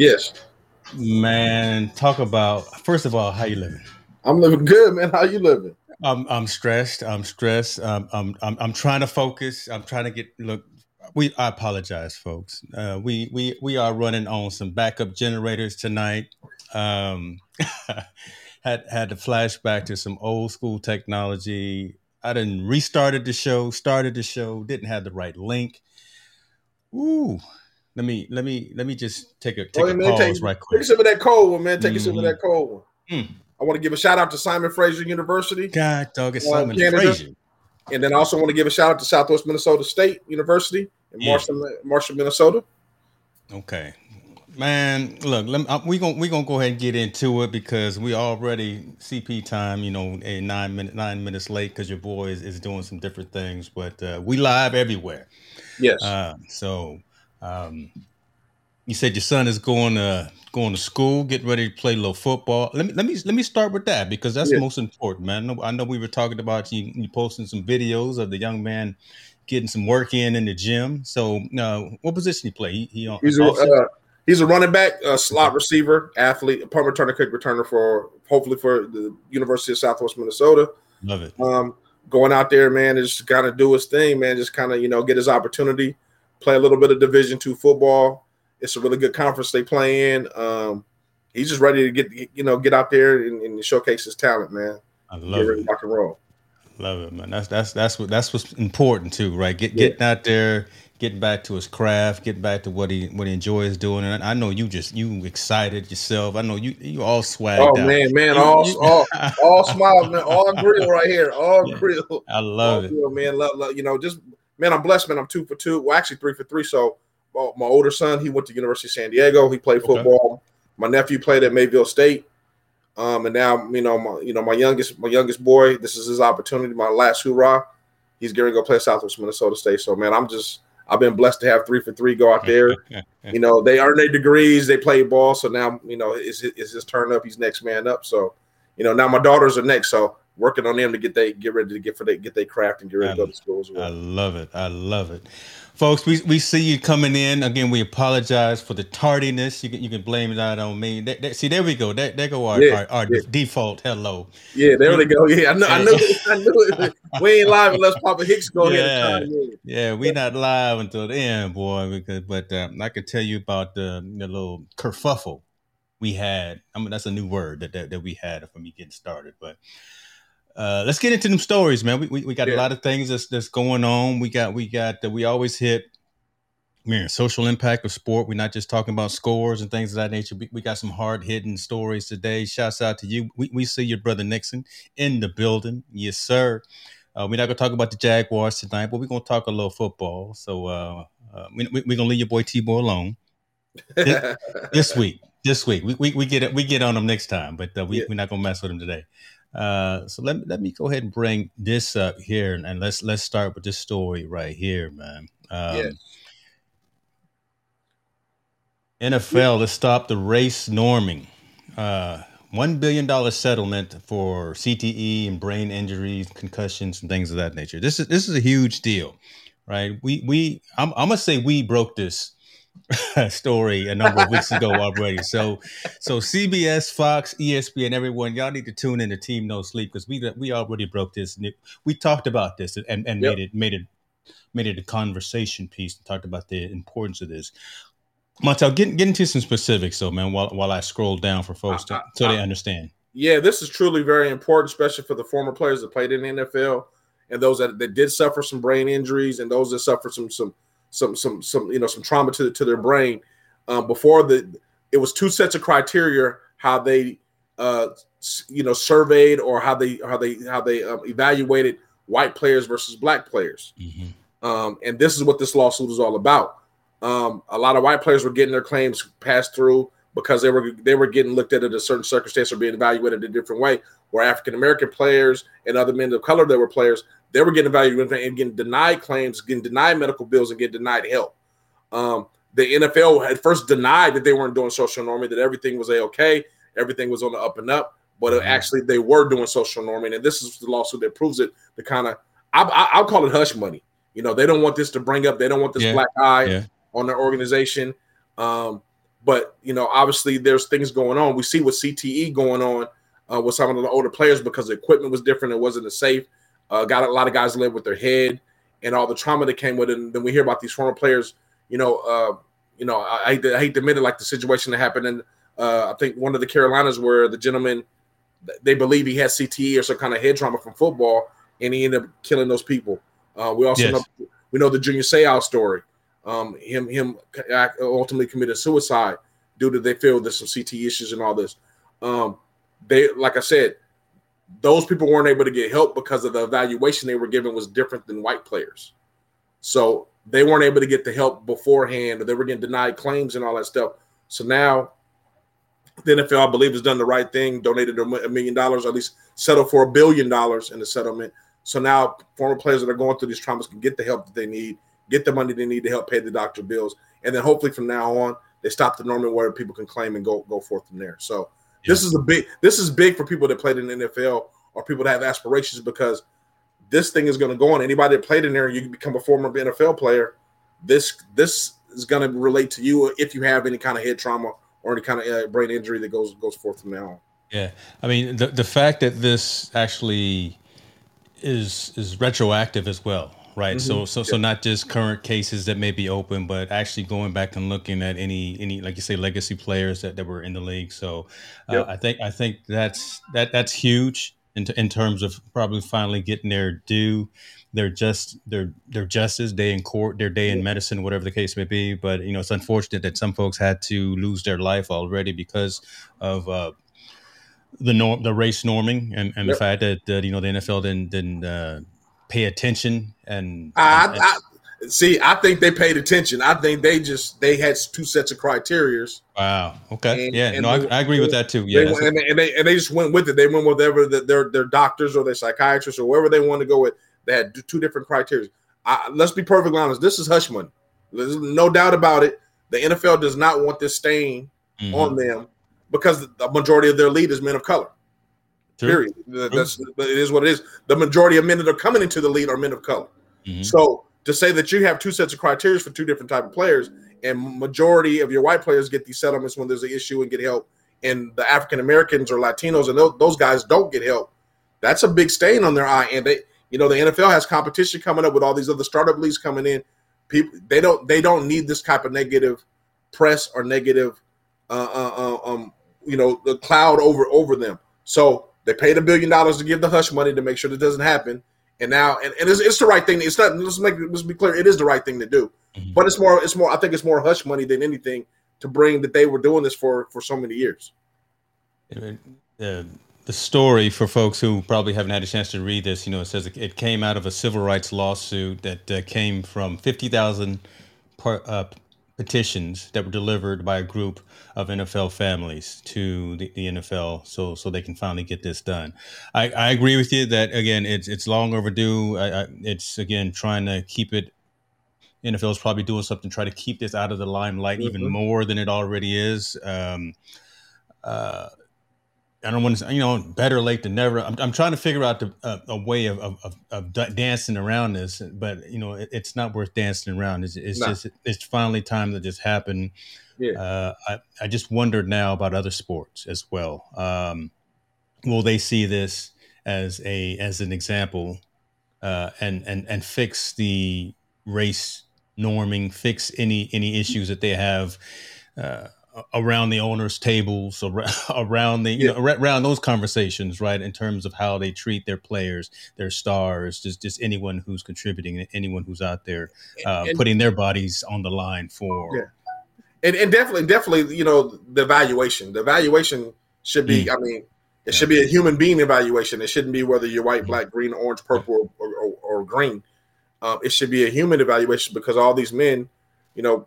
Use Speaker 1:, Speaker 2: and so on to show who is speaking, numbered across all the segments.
Speaker 1: Yes.
Speaker 2: Man, talk about first of all, how you living?
Speaker 1: I'm living good, man. How you living?
Speaker 2: I'm I'm stressed. I'm stressed. Um, I'm I'm I'm trying to focus. I'm trying to get look. We I apologize, folks. Uh, we we we are running on some backup generators tonight. Um, had had to flashback to some old school technology. I didn't restarted the show, started the show, didn't have the right link. Ooh, let me let me let me just take a take a
Speaker 1: man,
Speaker 2: pause
Speaker 1: take,
Speaker 2: right quick.
Speaker 1: Take a sip of that cold one, man. Take a sip of that cold one.
Speaker 2: Mm.
Speaker 1: I want to give a shout out to Simon Fraser University,
Speaker 2: God dog, it's
Speaker 1: Uh,
Speaker 2: Simon
Speaker 1: Canada?
Speaker 2: Fraser.
Speaker 1: and then I also want to give a shout out to Southwest Minnesota State University in
Speaker 2: Yeah.
Speaker 1: Marshall, Marshall, Minnesota.
Speaker 2: Okay, man. Look, let me, uh, we gonna we gonna go ahead and get into it because we already CP time. You know, a nine minute nine minutes late because your boy is, is doing some different things, but uh, we live everywhere.
Speaker 1: Yes.
Speaker 2: Uh, so, um, you said your son is going to going to school, getting ready to play a little football. Let me let me let me start with that because that's
Speaker 1: Yeah.
Speaker 2: most important, man. I know, I know we were talking about you, you posting some videos of the young man getting some work in in the gym. So, uh, what position he play? He, he on
Speaker 1: he's a uh, he's a running back, a slot receiver, athlete, a punt returner, kick returner for hopefully for the University of Southwest Minnesota.
Speaker 2: love it.
Speaker 1: um, going out there, man, and just kind of do his thing, man. Just kind of you know get his opportunity, play a little bit of Division two football. It's a really good conference they play in. Um, he's just ready to get you know get out there and, and showcase his talent, man.
Speaker 2: I love it.
Speaker 1: rock and roll.
Speaker 2: Love it, man. That's that's that's what that's what's important too, right? Get
Speaker 1: Yeah.
Speaker 2: getting out there, getting back to his craft, getting back to what he what he enjoys doing. And I know you just you excited yourself. I know you you all swagged
Speaker 1: Oh
Speaker 2: out.
Speaker 1: man, man,
Speaker 2: You-
Speaker 1: all
Speaker 2: you-
Speaker 1: all all smiles, man, all grill right here, all grill.
Speaker 2: I love
Speaker 1: all
Speaker 2: it.
Speaker 1: grill, man. Love, love, you know, just man, I'm blessed, man. I'm two for two. Well, actually three for three. So well, my older son, he went to University of San Diego. He played
Speaker 2: Okay.
Speaker 1: football. My nephew played at Mayville State. Um, and now you know, my you know, my youngest, my youngest boy, this is his opportunity, my last hoorah. He's going to go play Southwest Minnesota State. So man, I'm just I've been blessed to have three for three go out there. You know, they earn their degrees, they play ball. So now, you know, it's, it's his turn up. He's next man up. So, you know, now my daughters are next. So working on them to get they get ready to get for they get their craft and get ready to go to school as well.
Speaker 2: I love it. I love it. Folks, we, we see you coming in. Again, we apologize for the tardiness. You can, you can blame that on me. That, that- see, there we go. There, there go our,
Speaker 1: Yeah,
Speaker 2: our, our
Speaker 1: yeah.
Speaker 2: default hello.
Speaker 1: Yeah, there we go. Yeah, I know. I. I knew it. We ain't live unless Papa Hicks go ahead
Speaker 2: Yeah.
Speaker 1: in.
Speaker 2: Yeah, we not live until the end, boy. Because, but um, I can tell you about the, the little kerfuffle we had. I mean, that's a new word that, that, that we had for me getting started. But uh, let's get into them stories, man. We, we, we got a lot of things that's, that's going on. We got we got uh, we always hit man social impact of sport. We're not just talking about scores and things of that nature. We, we got some hard hitting stories today. Shouts out to you. We, we see your brother Nixon in the building, yes sir. Uh, we're not gonna talk about the Jaguars tonight, but we're gonna talk a little football. So uh, uh, we, we, we're gonna leave your boy T-Boy alone this week. This week, we, we, we get it. We get on him next time, but uh, we,
Speaker 1: Yeah.
Speaker 2: we're not gonna mess with him today. Uh, so let me let me go ahead and bring this up here, and, and let's let's start with this story right here, man. Um. NFL to stop the race norming. Uh, one billion dollar settlement for CTE and brain injuries, concussions, and things of that nature. This is this is a huge deal, right? We we I'm, I'm gonna say we broke this story a number of weeks ago already. So so CBS, Fox, ESPN, everyone, y'all need to tune in to Team No Sleep because we we already broke this. We talked about this and and
Speaker 1: Yep.
Speaker 2: made it made it made it a conversation piece and talked about the importance of this. Montel, get, get into some specifics, though, man, while, while I scroll down for folks to,
Speaker 1: I-
Speaker 2: so they
Speaker 1: I-
Speaker 2: understand.
Speaker 1: yeah, this is truly very important, especially for the former players that played in the NFL and those that, that did suffer some brain injuries and those that suffered some some some some some you know some trauma to to their brain. Um, before the it was two sets of criteria how they uh you know surveyed or how they how they how they um, evaluated white players versus black players.
Speaker 2: Mhm.
Speaker 1: Um, and this is what this lawsuit is all about. Um, a lot of white players were getting their claims passed through because they were they were getting looked at in a certain circumstance or being evaluated a different way. Where African American players and other men of color that were players, they were getting evaluated and getting denied claims, getting denied medical bills, and getting denied help. Um, the NFL had first denied that they weren't doing social norming, that everything was a okay, everything was on the up and up, but
Speaker 2: Mhm.
Speaker 1: actually they were doing social norming, and this is the lawsuit that proves it. The kind of I, I, I'll call it hush money. You know, they don't want this to bring up, they don't want this
Speaker 2: Yeah.
Speaker 1: black eye
Speaker 2: Yeah.
Speaker 1: on their organization. Um, But you know, obviously, there's things going on. We see with CTE going on uh, with some of the older players because the equipment was different. It wasn't as safe. Uh, got a lot of guys live with their head and all the trauma that came with it. And then we hear about these former players. You know, uh, you know, I, I, hate to, admit it, like the situation that happened in uh, I think one of the Carolinas where the gentleman they believe he had CTE or some kind of head trauma from football, and he ended up killing those people. Uh, we also yes. know we know the Junior Seau story. Um, him him ultimately committed suicide due to they feel there's some CT issues and all this. Um, they like I said, those people weren't able to get help because of the evaluation they were given was different than white players. So they weren't able to get the help beforehand, or they were getting denied claims and all that stuff. So now the NFL, I believe, has done the right thing, donated a million dollars, at least settled for a billion dollars in the settlement. So now former players that are going through these traumas can get the help that they need, get the money they need to help pay the doctor bills, and then hopefully from now on they stop the normal where people can claim and go go forth from there. So yeah. this is a big this is big for people that played in the NFL or people that have aspirations because this thing is going to go on. Anybody that played in there, you can become a former NFL player. This this is going to relate to you if you have any kind of head trauma or any kind of uh, brain injury that goes goes forth from now on.
Speaker 2: Yeah, I mean the the fact that this actually is is retroactive as well, right? Mm-hmm. So so yeah. so not just current cases that may be open, but actually going back and looking at any any like you say legacy players that, that were in the league. So uh, yep. I think I think that's that that's huge in, t- in terms of probably finally getting their due their just their their justice day in court their day in medicine whatever the case may be but you know it's unfortunate that some folks had to lose their life already because of uh, the norm the race norming and, and yep. the fact that, that you know the NFL didn't didn't uh, pay attention and,
Speaker 1: I, and I, see I think they paid attention I think they just they had two sets of criterias
Speaker 2: wow okay and, yeah and no they, I, I, agree with that too yeah
Speaker 1: they, and, and, they and they just went with it they went with whatever the, their their doctors or their psychiatrists or wherever they want to go with they had two different criteria. Let's be perfectly honest. This is hush money. There's no doubt about it. The NFL does not want this stain mm-hmm. on them because the majority of their lead is men of color. True. Period. That's it is what it is. The majority of men that are coming into the lead are men of color. Mm-hmm. So to say that you have two sets of criteria for two different type of players, and majority of your white players get these settlements when there's an issue and get help, and the African Americans or Latinos and those, those guys don't get help. That's a big stain on their eye, and they you know, the NFL has competition coming up with all these other startup leagues coming in. People they don't they don't need this type of negative press or negative uh, uh, uh, um you know the cloud over over them. So they paid a billion dollars to give the hush money to make sure that doesn't happen. And now and, and it's, it's the right thing. It's not let's make let's be clear, it is the right thing to do. Mm-hmm. But it's more it's more I think it's more hush money than anything to bring that they were doing this for for so many years.
Speaker 2: Uh, the story for folks who probably haven't had a chance to read this, you know, it says it came out of a civil rights lawsuit that uh, came from 50,000 uh, petitions that were delivered by a group of NFL families to the, the, NFL, so so they can finally get this done. I, I agree with you that again, it's it's long overdue. I, I, it's again trying to keep it. NFL is probably doing something to try to keep this out of the limelight mm-hmm. even more than it already is. Um, uh, I don't want to, you know, better late than never. I'm, I'm trying to figure out the, uh, a way of, of, of, dancing around this, but you know, it, it's not worth dancing around. It's, it's just, it's finally time to just happen. Yeah. Uh, I, I just wondered now about other sports as well. Um, will they see this as a, as an example, uh, and, and, and fix the race norming, fix any, any issues that they have, uh, around the owners' tables, around the you yeah. know around those conversations, right? In terms of how they treat their players, their stars, just just anyone who's contributing, anyone who's out there uh, and, putting their bodies on the line for.
Speaker 1: Yeah. And, and definitely, definitely, you know, the evaluation. The evaluation should be. Mm. I mean, it yeah. should be a human being evaluation. It shouldn't be whether you're white, mm. black, green, orange, purple, or, or, or green. Um, it should be a human evaluation because all these men, you know,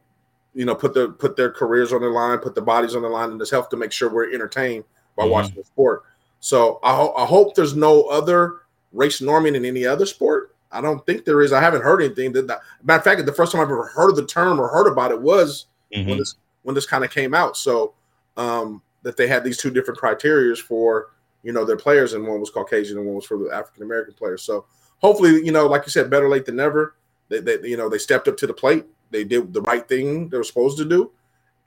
Speaker 1: you know, put their put their careers on the line, put their bodies on the line, and just help to make sure we're entertained by mm-hmm. watching the sport. So I, ho- I hope there's no other race norming in any other sport. I don't think there is. I haven't heard anything. That, that matter of fact, the first time I've ever heard of the term or heard about it was mm-hmm. when this when this kind of came out. So um, that they had these two different criterias for you know their players, and one was Caucasian and one was for the African American players. So hopefully, you know, like you said, better late than never. They, they you know they stepped up to the plate they did the right thing they were supposed to do,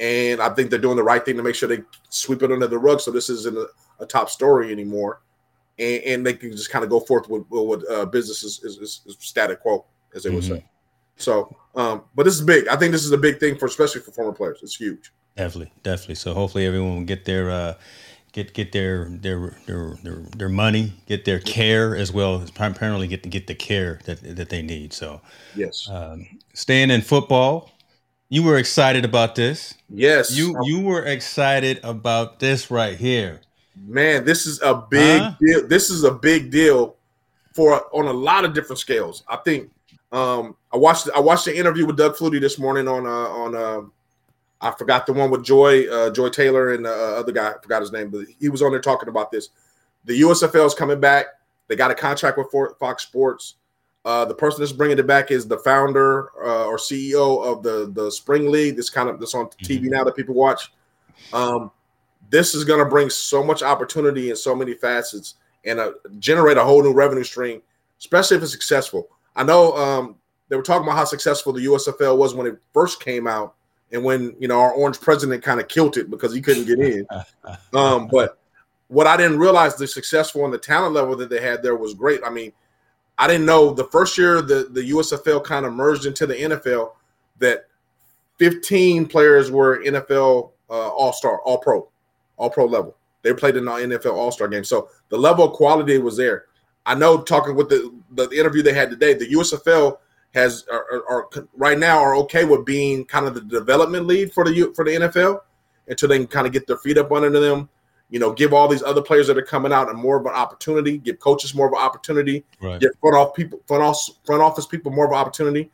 Speaker 1: and I think they're doing the right thing to make sure they sweep it under the rug, so this isn't a, a top story anymore, and, and, they can just kind of go forth with what uh, business is, is, is, static quo, as they mm-hmm. would say. So, um, but this is big. I think this is a big thing for especially for former players. It's huge.
Speaker 2: Definitely, definitely. So hopefully everyone will get their uh, get get their their their their, their money, get their care as well as primarily get to get the care that that they need. So
Speaker 1: yes,
Speaker 2: um, staying in football, you were excited about this.
Speaker 1: Yes,
Speaker 2: you you were excited about this right here.
Speaker 1: Man, this is a big huh? deal. This is a big deal for on a lot of different scales. I think um, I watched I watched the interview with Doug Flutie this morning on uh, on uh, I forgot the one with Joy uh, Joy Taylor and the uh, other guy. I forgot his name, but he was on there talking about this. The USFL is coming back. They got a contract with Fox Sports. Uh, the person that's bringing it back is the founder uh, or CEO of the the Spring League. This kind of this on TV mm-hmm. now that people watch. Um, this is going to bring so much opportunity in so many facets and uh, generate a whole new revenue stream, especially if it's successful. I know um, they were talking about how successful the USFL was when it first came out, and when you know our orange president kind of killed it because he couldn't get in. Um, but what I didn't realize the successful and the talent level that they had there was great. I mean, I didn't know the first year the the USFL kind of merged into the NFL that 15 players were NFL uh, All Star, All Pro, All Pro level. They played in the NFL All Star game, so the level of quality was there. I know talking with the the interview they had today, the USFL has are, are, right now are okay with being kind of the development lead for the for the NFL until they can kind of get their feet up under them. You know, give all these other players that are coming out and more of an opportunity. Give coaches more of an opportunity. Right. Get front off people, front office, front office people more of an opportunity,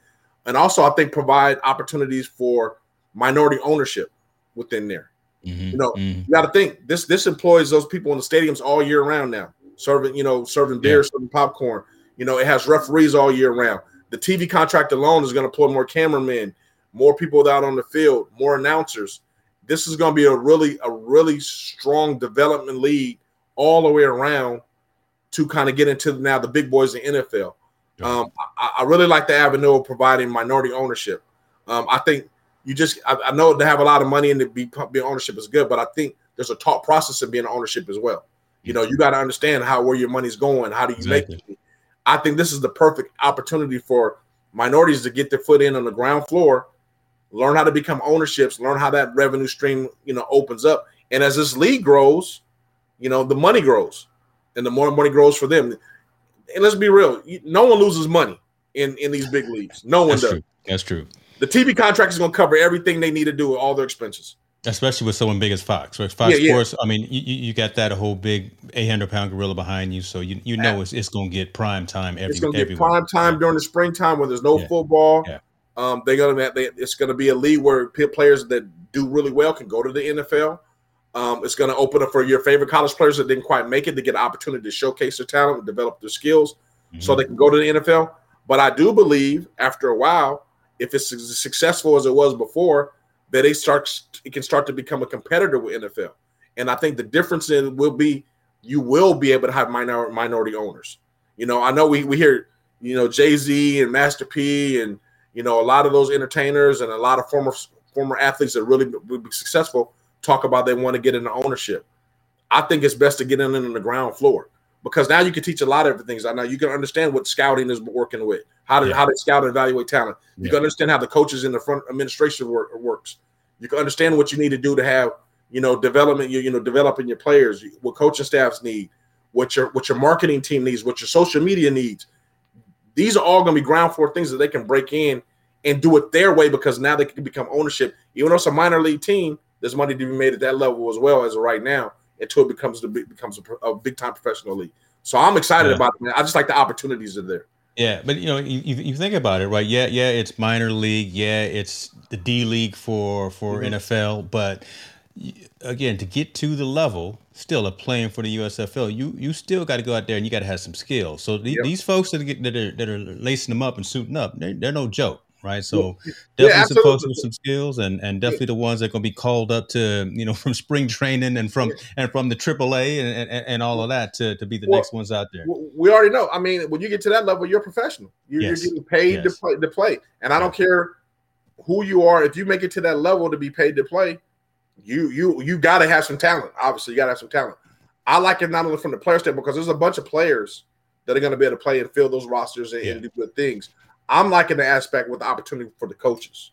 Speaker 1: and also I think provide opportunities for minority ownership within there. Mm-hmm. You know, mm-hmm. you got to think this this employs those people in the stadiums all year round now, serving you know serving beer, yeah. serving popcorn. You know, it has referees all year round. The TV contract alone is going to pull more cameramen, more people out on the field, more announcers. This is going to be a really, a really strong development lead all the way around to kind of get into now the big boys in NFL. Yeah. Um, I, I, really like the avenue of providing minority ownership. Um, I think you just, I, I, know to have a lot of money and to be, be ownership is good, but I think there's a taught process of being ownership as well. You know, you got to understand how where your money's going. How do you exactly. make it? I think this is the perfect opportunity for minorities to get their foot in on the ground floor, learn how to become ownerships, learn how that revenue stream, you know, opens up. And as this league grows, you know, the money grows, and the more money grows for them. And let's be real, no one loses money in in these big leagues. No one
Speaker 2: That's
Speaker 1: does.
Speaker 2: True. That's true.
Speaker 1: The TV contract is going to cover everything they need to do with all their expenses
Speaker 2: especially with someone big as Fox. Right? Fox yeah, Sports. Yeah. I mean, you, you got that a whole big eight hundred pound gorilla behind you, so you you know it's it's going to get prime time every.
Speaker 1: It's going to get prime time yeah. during the springtime when there's no football. Um, they're gonna they, it's going to be a league where players that do really well can go to the NFL. Um, it's going to open up for your favorite college players that didn't quite make it to get an opportunity to showcase their talent and develop their skills, mm-hmm. so they can go to the NFL. But I do believe after a while, if it's as successful as it was before, that it starts it can start to become a competitor with NFL. And I think the difference in will be you will be able to have minor, minority owners. You know, I know we, we hear, you know, Jay-Z and Master P and you know, a lot of those entertainers and a lot of former former athletes that really would be successful talk about they want to get into ownership. I think it's best to get in on the ground floor because now you can teach a lot of things. I know you can understand what scouting is working with, how to yeah. how to scout and evaluate talent. You yeah. can understand how the coaches in the front administration work, works. You can understand what you need to do to have you know development. You you know developing your players, what coaching staffs need, what your what your marketing team needs, what your social media needs. These are all going to be ground floor things that they can break in and do it their way because now they can become ownership. Even though it's a minor league team, there's money to be made at that level as well as right now until it becomes the becomes a, a big time professional league. So I'm excited yeah. about it. Man. I just like the opportunities are there.
Speaker 2: Yeah, but you know, you, you think about it, right? Yeah, yeah, it's minor league. Yeah, it's the D League for for mm-hmm. NFL. But again, to get to the level still of playing for the USFL, you you still got to go out there and you got to have some skills. So th- yep. these folks that are, that are that are lacing them up and suiting up, they're, they're no joke right? So definitely yeah, some folks with some skills, and and definitely the ones that are going to be called up to you know from spring training and from and from the AAA and, and, and all of that to, to be the well, next ones out there.
Speaker 1: We already know. I mean, when you get to that level, you're a professional. You're, yes. you're getting paid yes. to play to play, and I don't care who you are, if you make it to that level to be paid to play, you you you got to have some talent. Obviously, you got to have some talent. I like it not only from the player standpoint because there's a bunch of players that are going to be able to play and fill those rosters and, yeah. and do good things. I'm liking the aspect with the opportunity for the coaches.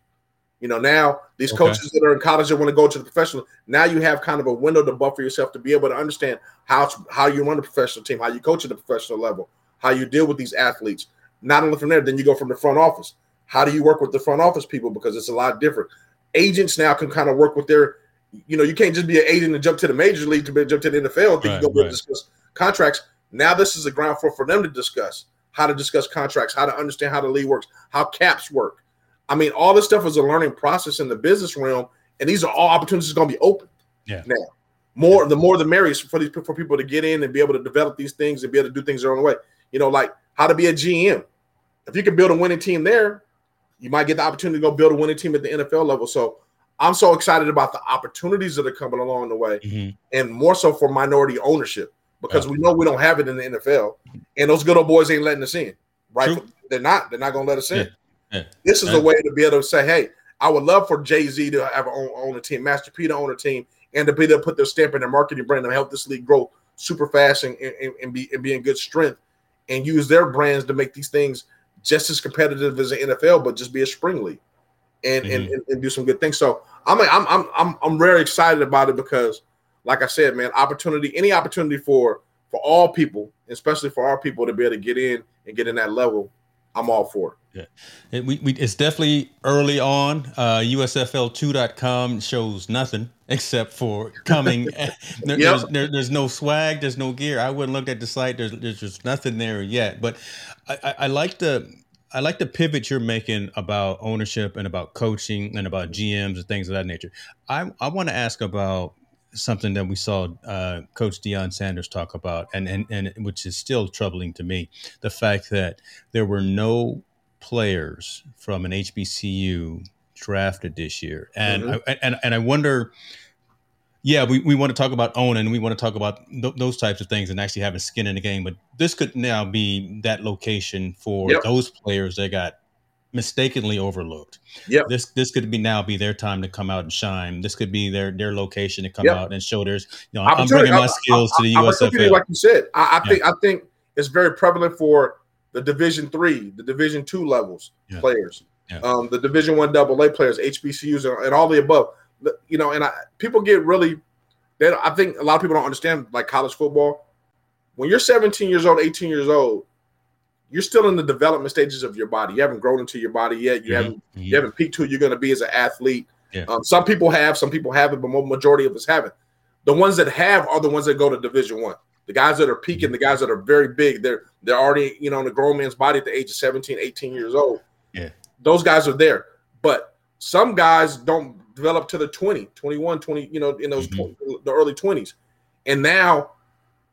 Speaker 1: You know, now these okay. coaches that are in college that want to go to the professional, now you have kind of a window to buffer yourself to be able to understand how how you run a professional team, how you coach at the professional level, how you deal with these athletes. Not only from there, then you go from the front office. How do you work with the front office people? Because it's a lot different. Agents now can kind of work with their, you know, you can't just be an agent and jump to the major league to be, jump to the NFL. Right, you go right. discuss contracts. Now this is a ground floor for them to discuss how to discuss contracts, how to understand how the league works, how caps work. I mean, all this stuff is a learning process in the business realm, and these are all opportunities going to be open.
Speaker 2: Yeah.
Speaker 1: Now, more the more the merrier for these for people to get in and be able to develop these things and be able to do things their own way. You know, like how to be a GM. If you can build a winning team there, you might get the opportunity to go build a winning team at the NFL level. So I'm so excited about the opportunities that are coming along the way, mm-hmm. and more so for minority ownership because yeah. we know we don't have it in the NFL, and those good old boys ain't letting us in. Right? True. They're not. They're not going to let us in. Yeah. Yeah. This is a way to be able to say, "Hey, I would love for Jay Z to have own, own a team, Master P to own a team, and to be able to put their stamp in their marketing brand and help this league grow super fast and, and, and be and be in good strength, and use their brands to make these things just as competitive as the NFL, but just be a spring league, and mm-hmm. and, and, do some good things. So I'm I'm I'm I'm I'm very excited about it because, like I said, man, opportunity, any opportunity for for all people, especially for our people to be able to get in and get in that level, I'm all for it.
Speaker 2: Yeah, it, we, we, it's definitely early on. Uh, USFL2.com shows nothing except for coming. there, yep. there's, there, there's no swag, there's no gear. I wouldn't look at the site. There's there's just nothing there yet. But I, I, I like the I like the pivot you're making about ownership and about coaching and about GMs and things of that nature. I I want to ask about something that we saw uh, Coach Deion Sanders talk about, and, and and which is still troubling to me, the fact that there were no players from an HBCU drafted this year, and mm-hmm. I, and and I wonder. Yeah, we, we want to talk about owning. We want to talk about th- those types of things and actually having skin in the game. But this could now be that location for yep. those players that got mistakenly overlooked.
Speaker 1: Yeah.
Speaker 2: This this could be now be their time to come out and shine. This could be their their location to come yep. out and show their you know I'm bringing my skills I, I, to the USFL.
Speaker 1: Like you said, I, I yeah. think I think it's very prevalent for the Division three, the Division two levels yeah. players, yeah. um, the Division one double A players, HBCUs, and, and all the above. You know, and I, people get really. They, I think a lot of people don't understand like college football. When you're 17 years old, 18 years old, you're still in the development stages of your body. You haven't grown into your body yet. You mm-hmm. haven't mm-hmm. you haven't peaked who you're going to be as an athlete. Yeah. Um, some people have, some people haven't, but majority of us haven't. The ones that have are the ones that go to Division One. The guys that are peaking, mm-hmm. the guys that are very big, they're they're already you know in a grown man's body at the age of 17, 18 years old.
Speaker 2: Yeah,
Speaker 1: those guys are there. But some guys don't develop to the 20, 21, 20, you know, in those mm-hmm. 20, the early 20s. And now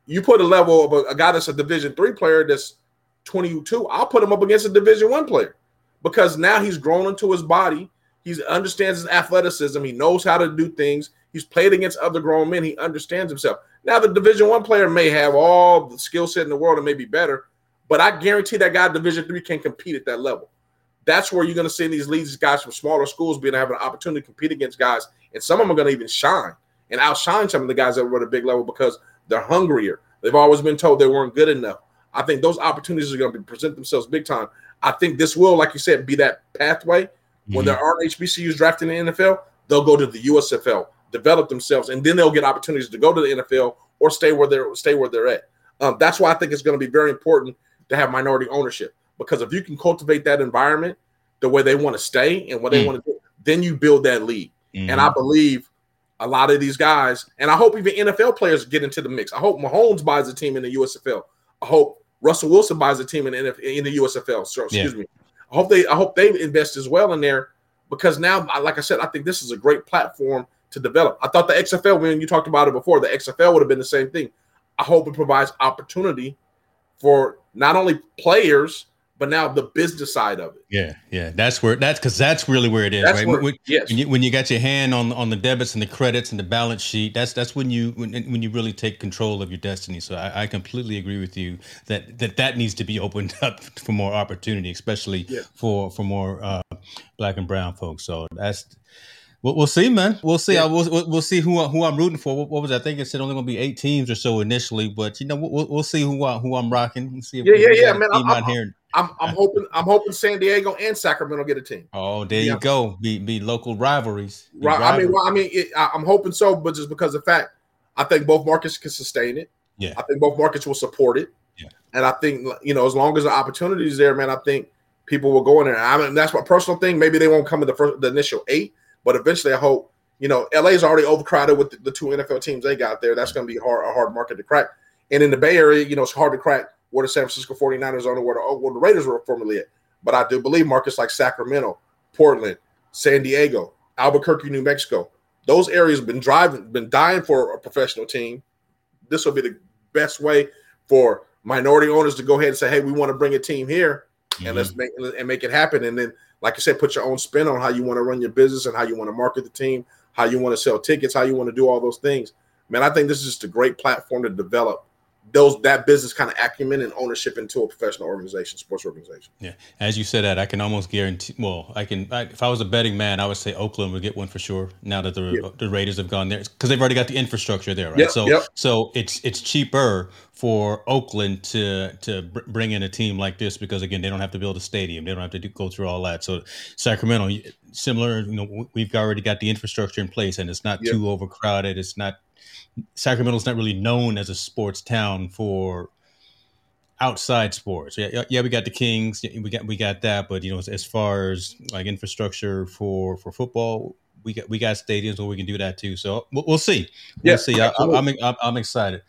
Speaker 1: you put a level of a, a guy that's a Division three player that's 22, I'll put him up against a Division One player because now he's grown into his body. He understands his athleticism. He knows how to do things. He's played against other grown men. He understands himself. Now, the Division One player may have all the skill set in the world and may be better, but I guarantee that guy Division Three can compete at that level. That's where you're going to see these leads, guys from smaller schools being having an opportunity to compete against guys, and some of them are going to even shine and outshine some of the guys that were at a big level because they're hungrier. They've always been told they weren't good enough. I think those opportunities are going to present themselves big time. I think this will, like you said, be that pathway. Mm-hmm. When there aren't HBCUs drafting in the NFL, they'll go to the USFL, develop themselves, and then they'll get opportunities to go to the NFL or stay where they're stay where they're at. Um, that's why I think it's going to be very important to have minority ownership because if you can cultivate that environment the way they want to stay and what mm-hmm. they mm. want to do, then you build that league. Mm-hmm. And I believe a lot of these guys, and I hope even NFL players get into the mix. I hope Mahomes buys a team in the USFL. I hope Russell Wilson buys a team in the, in the USFL. So excuse yeah. me. I hope they I hope they invest as well in there because now, like I said, I think this is a great platform to develop. I thought the XFL, when you talked about it before, the XFL would have been the same thing. I hope it provides opportunity for not only players but now the business side of it.
Speaker 2: Yeah, yeah, that's where that's because that's really where it is, that's right? Where, when, yes. When you, when you got your hand on on the debits and the credits and the balance sheet, that's that's when you when, when you really take control of your destiny. So I, I completely agree with you that that that needs to be opened up for more opportunity, especially yeah. for for more uh, black and brown folks. So that's We'll, we'll see, man. We'll see. Yeah. I, we'll, we'll see who who I'm rooting for. What, what was I think? It said only going to be eight teams or so initially, but you know we'll, we'll see who I, who I'm rocking. We'll see
Speaker 1: if yeah, yeah, yeah, man. I'm, I'm, here. I'm, I'm hoping I'm hoping San Diego and Sacramento get a team.
Speaker 2: Oh, there yeah. you go. Be be local rivalries.
Speaker 1: Be right. Rivalries. I mean, well, I mean, it, I, am hoping so, but just because of the fact, I think both markets can sustain it.
Speaker 2: Yeah.
Speaker 1: I think both markets will support it.
Speaker 2: Yeah.
Speaker 1: And I think you know, as long as the opportunity is there, man, I think people will go in there. I mean, that's my personal thing. Maybe they won't come in the first, the initial eight, but eventually, I hope you know, LA is already overcrowded with the, the, two NFL teams they got there. That's going to be hard, a hard market to crack. And in the Bay Area, you know, it's hard to crack where the San Francisco 49ers are where the, where the Raiders were formerly at. But I do believe markets like Sacramento, Portland, San Diego, Albuquerque, New Mexico, those areas have been driving, been dying for a professional team. This will be the best way for minority owners to go ahead and say, "Hey, we want to bring a team here, mm-hmm. and let's make and make it happen." And then, like I said, put your own spin on how you want to run your business and how you want to market the team, how you want to sell tickets, how you want to do all those things. Man, I think this is just a great platform to develop those that business kind of acumen and ownership into a professional organization, sports organization.
Speaker 2: Yeah, as you said that, I can almost guarantee. Well, I can. I, if I was a betting man, I would say Oakland would get one for sure. Now that the yeah. the Raiders have gone there, because they've already got the infrastructure there, right?
Speaker 1: Yep,
Speaker 2: so
Speaker 1: yep.
Speaker 2: so it's it's cheaper for Oakland to to bring in a team like this because again, they don't have to build a stadium, they don't have to do, go through all that. So Sacramento, similar, you know, we've already got the infrastructure in place, and it's not yep. too overcrowded. It's not Sacramento's not really known as a sports town for outside sports. Yeah, yeah, we got the Kings, we got we got that, but you know, as, as far as like infrastructure for for football, we got we got stadiums where we can do that too. So we'll, we'll see. We'll yeah, see. I, am I'm, I'm, I'm excited.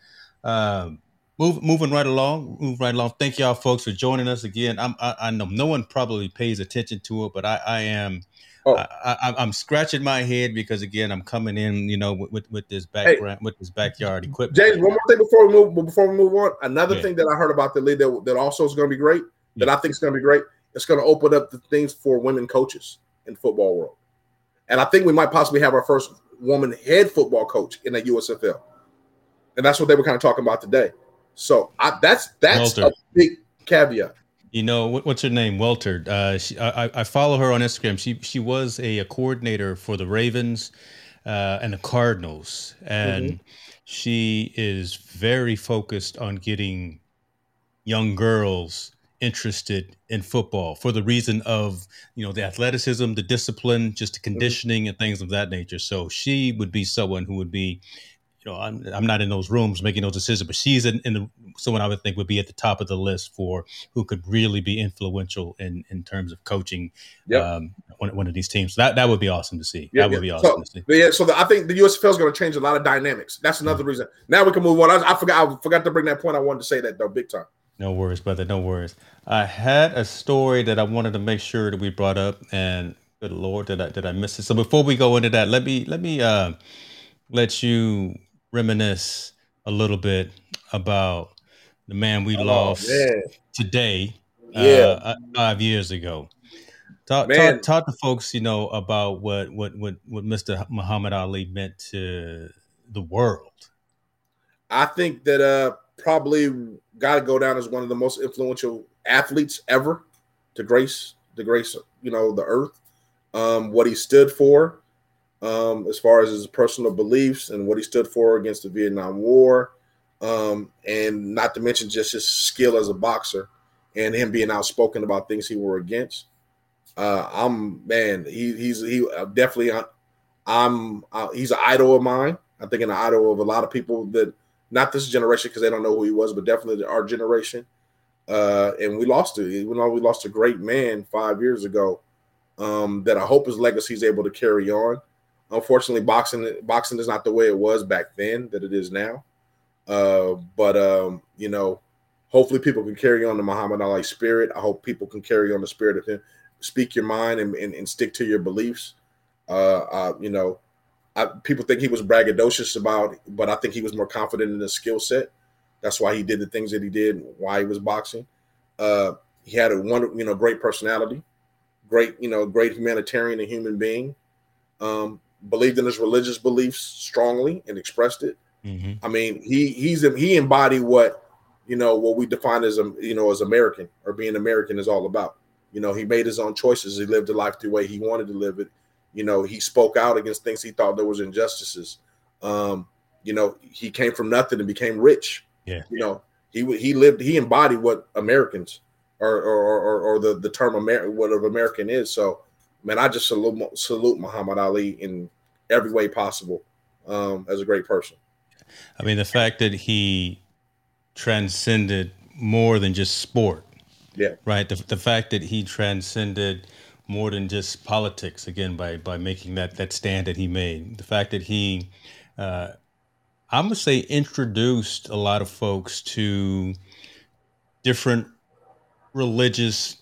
Speaker 2: Um, move, moving right along, move right along. Thank y'all folks for joining us again. I'm, I, I know no one probably pays attention to it, but I, I am Oh. I, am scratching my head because again, I'm coming in, you know, with, with, with this background, hey, with this backyard equipment.
Speaker 1: James, one more thing before we move before we move on. Another yeah. thing that I heard about the league that, that also is going to be great, yeah. that I think is going to be great. It's going to open up the things for women coaches in the football world, and I think we might possibly have our first woman head football coach in the USFL, and that's what they were kind of talking about today. So I, that's that's Welter. a big caveat.
Speaker 2: You know what, what's her name? Welter. Uh, she, I, I follow her on Instagram. She she was a, a coordinator for the Ravens uh, and the Cardinals, and mm-hmm. she is very focused on getting young girls interested in football for the reason of you know the athleticism, the discipline, just the mm-hmm. conditioning mm-hmm. and things of that nature. So she would be someone who would be know, I'm, I'm not in those rooms making those decisions, but she's in, in the, someone I would think would be at the top of the list for who could really be influential in, in terms of coaching yep. um, one, one of these teams. So that, that would be awesome to see. that would be awesome
Speaker 1: so, to see. Yeah. So the, I think the USFL is going to change a lot of dynamics. That's another mm-hmm. reason. Now we can move on. I, I, forgot, I forgot to bring that point. I wanted to say that though, big time.
Speaker 2: No worries, brother. No worries. I had a story that I wanted to make sure that we brought up and good Lord, did I, did I miss it? So before we go into that, let me, let me, uh, let you reminisce a little bit about the man we oh, lost man. today, uh, yeah, uh, five years ago. Talk, talk, talk to folks, you know, about what what what what Mr. Muhammad Ali meant to the world.
Speaker 1: I think that uh probably got to go down as one of the most influential athletes ever to grace the grace, you know, the earth. Um, what he stood for, um, as far as his personal beliefs and what he stood for against the Vietnam War, um, and not to mention just his skill as a boxer and him being outspoken about things he were against. Uh, I'm man, he, he's he uh, definitely uh, I'm uh, he's an idol of mine. I think an idol of a lot of people that not this generation because they don't know who he was, but definitely our generation. Uh, and we lost it. Even though we lost a great man five years ago, um, that I hope his legacy is able to carry on. Unfortunately, boxing boxing is not the way it was back then that it is now. Uh, but um, you know, hopefully people can carry on the Muhammad Ali spirit. I hope people can carry on the spirit of him. Speak your mind and, and, and stick to your beliefs. Uh, uh, you know, I, people think he was braggadocious about, but I think he was more confident in his skill set. That's why he did the things that he did. Why he was boxing. Uh, he had a wonderful, you know, great personality, great, you know, great humanitarian and human being. Um, believed in his religious beliefs strongly and expressed it. Mm-hmm. I mean, he he's he embodied what you know what we define as a you know as American or being American is all about. You know, he made his own choices. He lived a life the way he wanted to live it. You know, he spoke out against things he thought there was injustices. Um, you know, he came from nothing and became rich.
Speaker 2: Yeah.
Speaker 1: You know, he he lived he embodied what Americans or or or, or the the term Amer- what of American is. So, man, I just salute salute Muhammad Ali in every way possible um, as a great person.
Speaker 2: I mean, the fact that he transcended more than just sport.
Speaker 1: Yeah.
Speaker 2: Right. The, the fact that he transcended more than just politics again by by making that that stand that he made. The fact that he, uh, I'm gonna say, introduced a lot of folks to different religious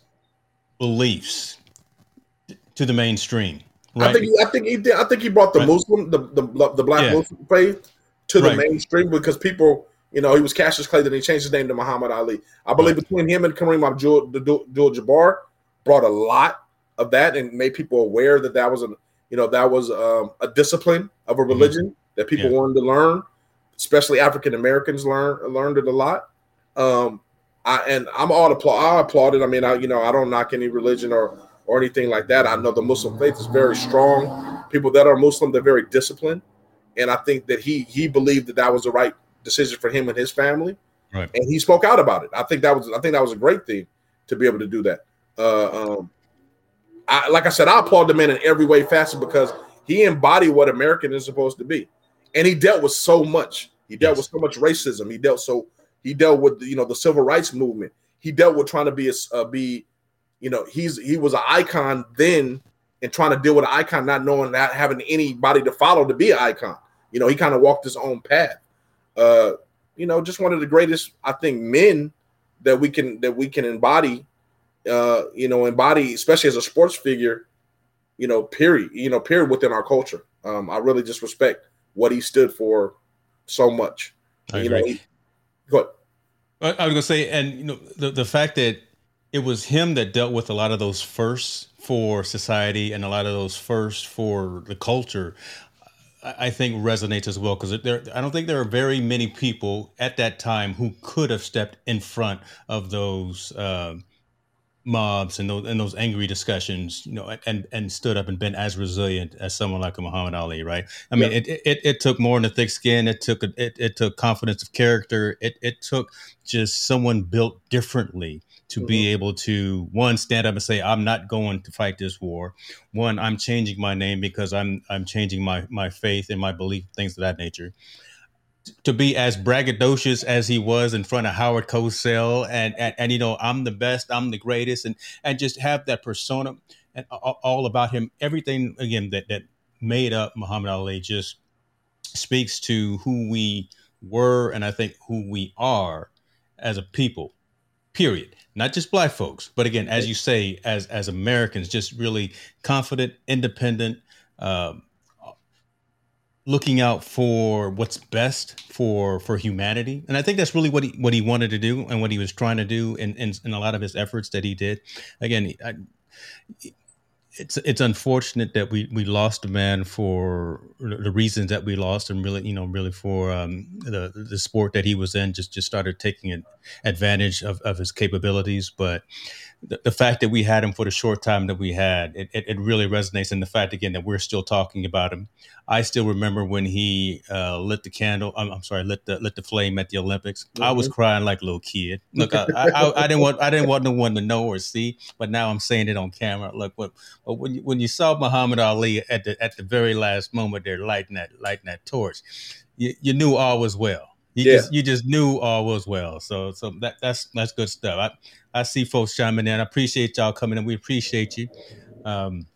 Speaker 2: beliefs to the mainstream.
Speaker 1: Right? I think I think he did. I think he brought the right. Muslim, the the, the black yeah. Muslim faith to the right. mainstream because people, you know, he was Cassius Clay, then he changed his name to Muhammad Ali. I believe between him and Kareem Abdul-Jabbar brought a lot of that and made people aware that that was a, you know, that was um, a discipline of a mm-hmm. religion mm-hmm. that people yeah. wanted to learn, especially African Americans learned learned it a lot. Um, I, and I'm all applaud. I applaud it. I mean, I you know, I don't knock any religion or or anything like that. I know the Muslim faith is very strong. People that are Muslim, they're very disciplined and I think that he he believed that that was the right decision for him and his family,
Speaker 2: right.
Speaker 1: and he spoke out about it. I think that was I think that was a great thing to be able to do that. Uh, um, I, like I said, I applaud the man in every way facet because he embodied what American is supposed to be, and he dealt with so much. He dealt yes. with so much racism. He dealt so he dealt with you know the civil rights movement. He dealt with trying to be a uh, be, you know, he's he was an icon then and trying to deal with an icon, not knowing not having anybody to follow to be an icon. You know, he kind of walked his own path. Uh, you know, just one of the greatest, I think, men that we can that we can embody. Uh, you know, embody, especially as a sports figure. You know, period. You know, period within our culture. Um, I really just respect what he stood for so much.
Speaker 2: I you agree. know, he, go ahead. I was gonna say, and you know, the the fact that it was him that dealt with a lot of those firsts for society and a lot of those firsts for the culture. I think resonates as well because there. I don't think there are very many people at that time who could have stepped in front of those uh, mobs and those and those angry discussions, you know, and and stood up and been as resilient as someone like a Muhammad Ali, right? I mean, it, it it took more than a thick skin. It took it it took confidence of character. It it took just someone built differently to mm-hmm. be able to one stand up and say i'm not going to fight this war. One i'm changing my name because i'm i'm changing my my faith and my belief things of that nature. To be as braggadocious as he was in front of Howard Cosell and, and and you know I'm the best I'm the greatest and and just have that persona and all about him. Everything again that that made up Muhammad Ali just speaks to who we were and I think who we are as a people period not just black folks, but again, as you say, as as Americans, just really confident, independent, uh, looking out for what's best for for humanity. And I think that's really what he what he wanted to do and what he was trying to do in in, in a lot of his efforts that he did. Again, I, it's it's unfortunate that we we lost a man for the reasons that we lost and really you know really for um, the the sport that he was in just just started taking advantage of, of his capabilities. But the, the, fact that we had him for the short time that we had, it, it, it, really resonates. And the fact again that we're still talking about him. I still remember when he uh, lit the candle. I'm, I'm, sorry, lit the lit the flame at the Olympics. Mm-hmm. I was mm-hmm. crying like a little kid. Look, I, I, I, didn't want I didn't want no one to know or see, but now I'm saying it on camera. Look, when, when you, when you saw Muhammad Ali at the at the very last moment, there lighting that lighting that torch, you, you knew all was well. You yeah. just you just knew all was well. So so that that's that's good stuff. I, I see folks chiming in. I appreciate y'all coming in. We appreciate you. Um,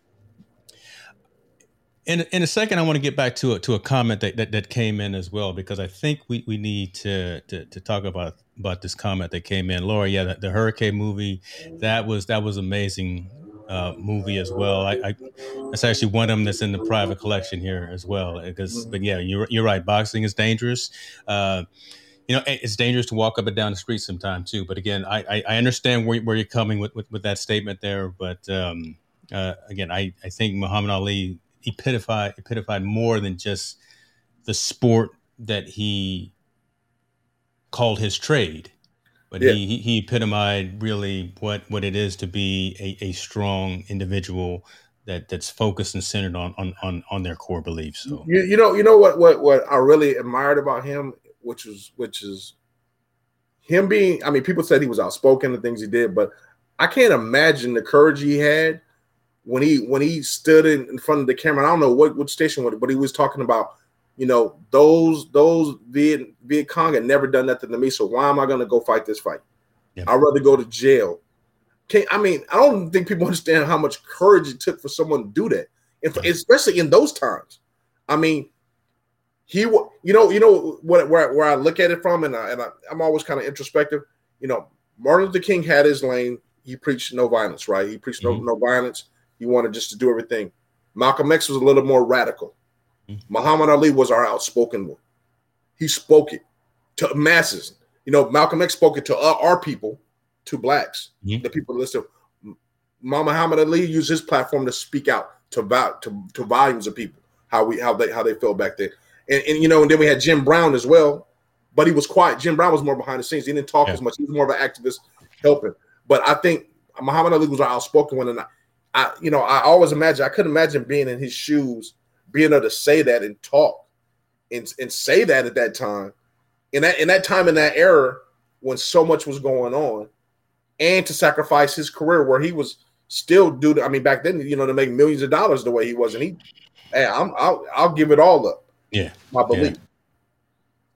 Speaker 2: in, in a second, I want to get back to a, to a comment that, that, that came in as well because I think we, we need to, to, to talk about about this comment that came in. Laura, yeah, the, the hurricane movie that was that was amazing uh, movie as well. I, I that's actually one of them that's in the private collection here as well. Because, but yeah, you're you're right. Boxing is dangerous. Uh, you know, it's dangerous to walk up and down the street sometimes too. But again, I I, I understand where, where you're coming with, with, with that statement there. But um, uh, again, I I think Muhammad Ali epitofied epitofied more than just the sport that he called his trade but yeah. he, he epitomized really what what it is to be a, a strong individual that that's focused and centered on on on, on their core beliefs. So
Speaker 1: you, you know you know what what what I really admired about him, which was which is him being. I mean, people said he was outspoken, the things he did, but I can't imagine the courage he had when he when he stood in, in front of the camera. I don't know what what station, but he was talking about you know, those those Viet Viet Cong had never done nothing to me. So why am I going to go fight this fight? Yeah. I'd rather go to jail. Can I mean, I don't think people understand how much courage it took for someone to do that, and for, especially in those times. I mean, he, you know, you know what where, where I look at it from, and, I, and I, I'm always kind of introspective. You know, Martin Luther King had his lane. He preached no violence, right? He preached mm-hmm. no no violence. He wanted just to do everything. Malcolm X was a little more radical. Muhammad Ali was our outspoken one. He spoke it to masses. You know, Malcolm X spoke it to our, our people, to blacks, mm-hmm. the people that listen. Muhammad Ali used his platform to speak out to to, to volumes of people how we how they how they felt back then. And, and you know, and then we had Jim Brown as well, but he was quiet. Jim Brown was more behind the scenes. He didn't talk yeah. as much. He was more of an activist helping. But I think Muhammad Ali was our outspoken one, and I, I you know, I always imagine I couldn't imagine being in his shoes being able to say that and talk and, and say that at that time, in that in that time in that era when so much was going on, and to sacrifice his career where he was still due to I mean, back then, you know, to make millions of dollars the way he was, and he, hey, I'm I'll, I'll give it all up.
Speaker 2: Yeah,
Speaker 1: my belief. Yeah.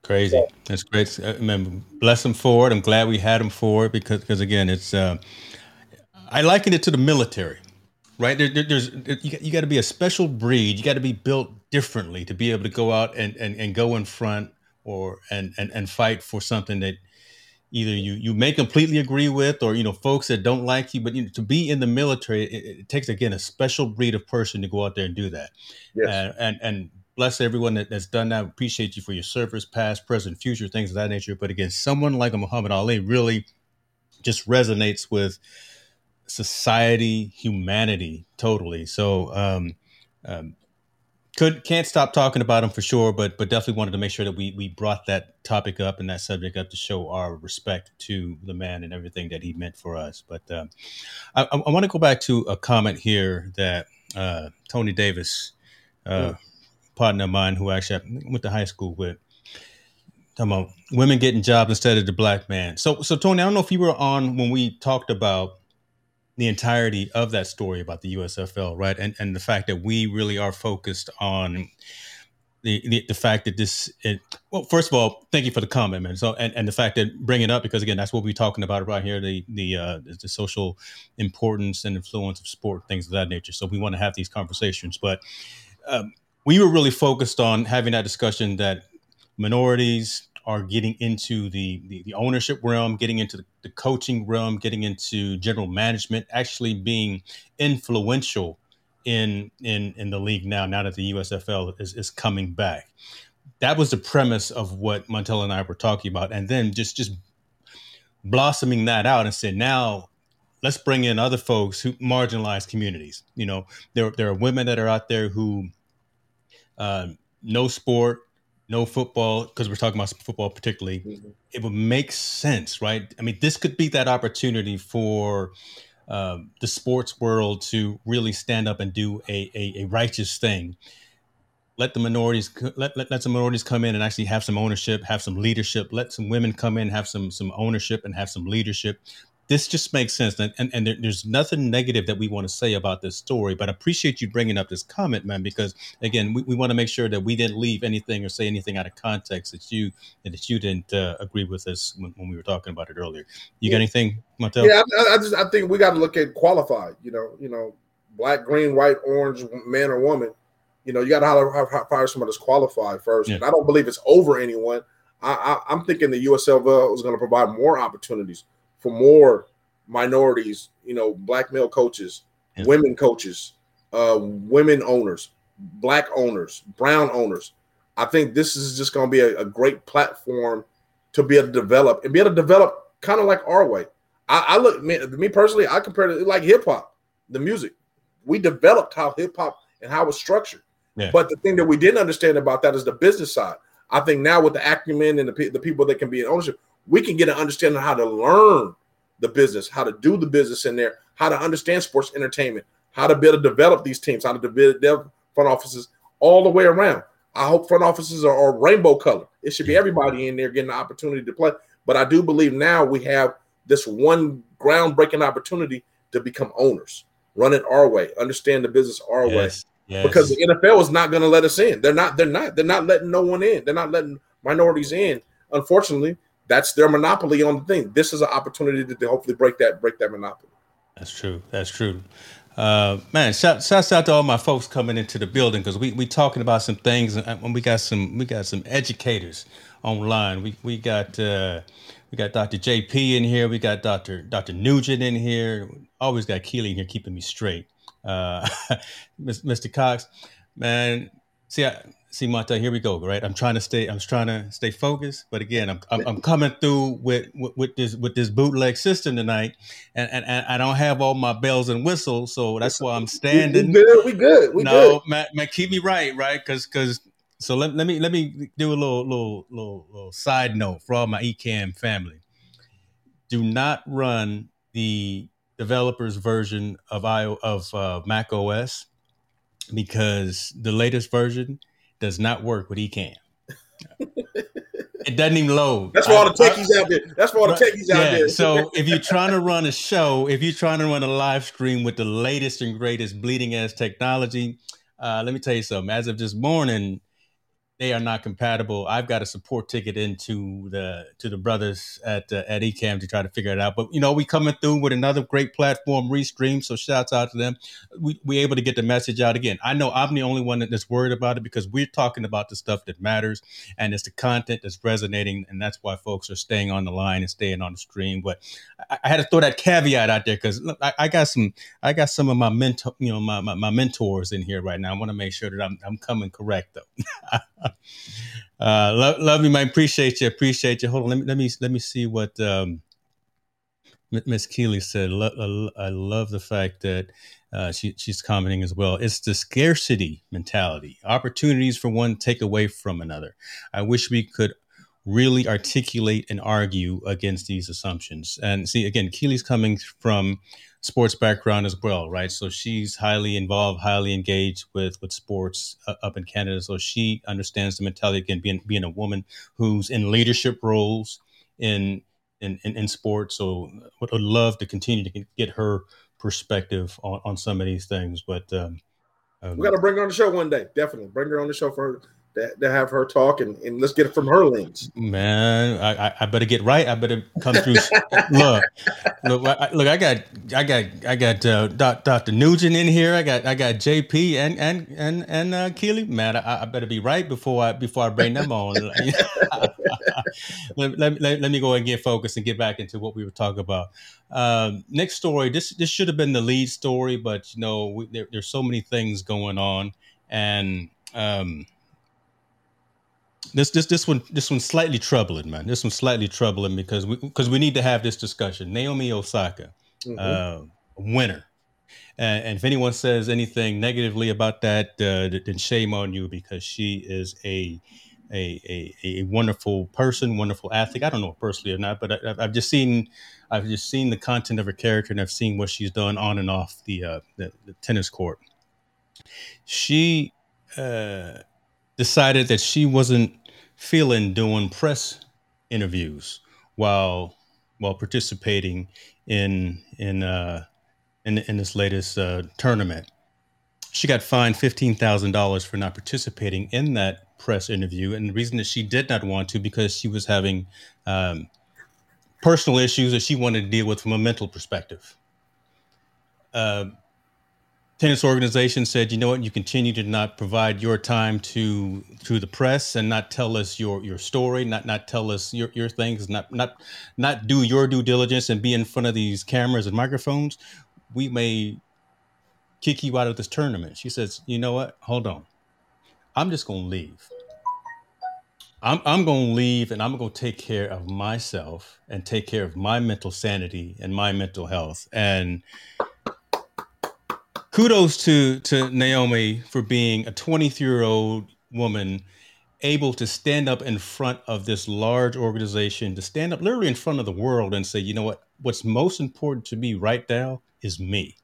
Speaker 2: Crazy. That's great. I mean, bless him for it. I'm glad we had him for it because, because again, it's. Uh, I liken it to the military right? There, there, there's you, you got to be a special breed. You got to be built differently to be able to go out and, and, and go in front or and, and and fight for something that either you you may completely agree with or you know folks that don't like you. But you know, to be in the military, it, it, takes again a special breed of person to go out there and do that. Yes. Uh, and and bless everyone that, that's done that. Appreciate you for your service, past, present, future, things of that nature. But again, someone like a Muhammad Ali really just resonates with society, humanity, totally. So, um, um, could can't stop talking about him for sure, but but definitely wanted to make sure that we we brought that topic up and that subject up to show our respect to the man and everything that he meant for us. But um, I, I want to go back to a comment here that uh, Tony Davis, uh, yeah. partner of mine, who actually I went to high school with, talking about women getting jobs instead of the black man. So so Tony, I don't know if you were on when we talked about the entirety of that story about the USFL, right? And and the fact that we really are focused on the the, the fact that this it, well, first of all, thank you for the comment, man. So and, and the fact that bring it up because again, that's what we're talking about right here, the the uh, the social importance and influence of sport, things of that nature. So we want to have these conversations, but um, we were really focused on having that discussion that minorities are getting into the, the, the ownership realm, getting into the, the, coaching realm, getting into general management, actually being influential in in in the league now. Now that the USFL is, is coming back, that was the premise of what Montel and I were talking about, and then just just blossoming that out and said now let's bring in other folks who marginalized communities. You know, there there are women that are out there who uh, no sport, no football because we're talking about football particularly mm-hmm. it would make sense right? I mean this could be that opportunity for um, the sports world to really stand up and do a, a, a righteous thing. Let the minorities let, let, let some minorities come in and actually have some ownership have some leadership. Let some women come in have some some ownership and have some leadership this just makes sense. And, and, and there, there's nothing negative that we want to say about this story, but I appreciate you bringing up this comment, man, because again, we, we want to make sure that we didn't leave anything or say anything out of context that you that you didn't uh, agree with us when, when, we were talking about it earlier. You got anything, Montel?
Speaker 1: Yeah, I, I, just I think we got to look at qualified. You know, you know, black, green, white, orange, man or woman. You know, you got to hire somebody that's qualified first. Yeah. And I don't believe it's over anyone. I, I, I'm thinking the USL is going to provide more opportunities for more minorities, you know, black male coaches, yeah. women coaches, uh, women owners, black owners, brown owners. I think this is just going to be a, a, great platform to be able to develop and be able to develop kind of like our way. I, I look me, me personally, I compare it like hip hop, the music. We developed how hip hop and how it's structured. Yeah. But the thing that we didn't understand about that is the business side. I think now with the acumen and the, the people that can be in ownership, we can get an understanding how to learn the business, how to do the business in there, how to understand sports entertainment, how to be able develop these teams, how to develop front offices all the way around. I hope front offices are, are rainbow color. It should be everybody in there getting the opportunity to play. But I do believe now we have this one groundbreaking opportunity to become owners, run it our way, understand the business our yes, way. Yes. Because the NFL is not going to let us in. They're not. They're not. They're not letting no one in. They're not letting minorities in. Unfortunately, that's their monopoly on the thing. This is an opportunity to, to hopefully break that break that monopoly.
Speaker 2: That's true. That's true. Uh, man, shout, shouts out to all my folks coming into the building because we we talking about some things and we got some we got some educators online. We we got uh, we got Dr. JP in here. We got Dr. Dr. Nugent in here. Always got Keely in here keeping me straight. Uh, Mr. Cox, man. See, I, see, Monta, here we go. Right, I'm trying to stay. I'm trying to stay focused, but again, I'm I'm, I'm coming through with, with, with this with this bootleg system tonight, and, and, and I don't have all my bells and whistles, so that's why I'm standing.
Speaker 1: We good. We good. We
Speaker 2: no,
Speaker 1: good.
Speaker 2: man, man, keep me right, right? Because because so let, let me let me do a little little little little side note for all my Ecamm family. Do not run the developers version of I of uh, Mac OS because the latest version does not work What he can? it doesn't even load.
Speaker 1: That's for all the techies I, out there. That's for all the techies yeah, out there.
Speaker 2: so if you're trying to run a show, if you're trying to run a live stream with the latest and greatest bleeding edge technology, uh, let me tell you something. As of this morning, they are not compatible. I've got a support ticket into the to the brothers at uh, at Ecamm to try to figure it out. But you know, we coming through with another great platform, Restream. So shouts out to them. We we able to get the message out again. I know I'm the only one that's worried about it because we're talking about the stuff that matters, and it's the content that's resonating, and that's why folks are staying on the line and staying on the stream. But I, I had to throw that caveat out there because I, I, got some I got some of my mentor, you know, my, my, my mentors in here right now. I want to make sure that I'm I'm coming correct though. uh, love, love you, man. Appreciate you. Appreciate you. Hold on. Let me let me let me see what um, Miss Keeley said. I love the fact that uh, she, she's commenting as well. It's the scarcity mentality. Opportunities for one take away from another. I wish we could really articulate and argue against these assumptions. And see, again, Keely's coming from sports background as well, right? So she's highly involved, highly engaged with with sports uh, up in Canada. So she understands the mentality again, being being a woman who's in leadership roles in in in, in sports. So would, love to continue to get her perspective on, on some of these things. But um,
Speaker 1: um, we got to bring her on the show one day. Definitely bring her on the show for to, have her talk and, and let's get it from her lens.
Speaker 2: Man, I, I better get right. I better come through. look, look, I, look. I got, I got, I got uh, Dr. Nugent in here. I got, I got JP and and and and uh, Keely. Man, I, I better be right before I before I bring them on. let, let, let, let, me go and get focused and get back into what we were talking about. Um, next story. This this should have been the lead story, but you know, we, there, there's so many things going on, and um, this this this one this one's slightly troubling, man. This one's slightly troubling because we because we need to have this discussion. Naomi Osaka, mm-hmm. uh, winner. And, and, if anyone says anything negatively about that, uh, then shame on you because she is a, a a, a wonderful person, wonderful athlete. I don't know personally or not, but I, have just seen I've just seen the content of her character and I've seen what she's done on and off the uh, the, the tennis court. She uh, decided that she wasn't feeling doing press interviews while while participating in in uh, in, in this latest uh, tournament. She got fined fifteen thousand dollars for not participating in that press interview, and the reason that she did not want to because she was having um, personal issues that she wanted to deal with from a mental perspective. Uh, tennis organization said, you know what, you continue to not provide your time to to the press and not tell us your your story, not not tell us your your things, not not not do your due diligence and be in front of these cameras and microphones, we may kick you out of this tournament. She says, you know what, hold on, I'm just gonna leave. I'm I'm going to leave and I'm going to take care of myself and take care of my mental sanity and my mental health. And kudos to to Naomi for being a 23 year old woman able to stand up in front of this large organization, to stand up literally in front of the world and say, you know what, what's most important to me right now is me.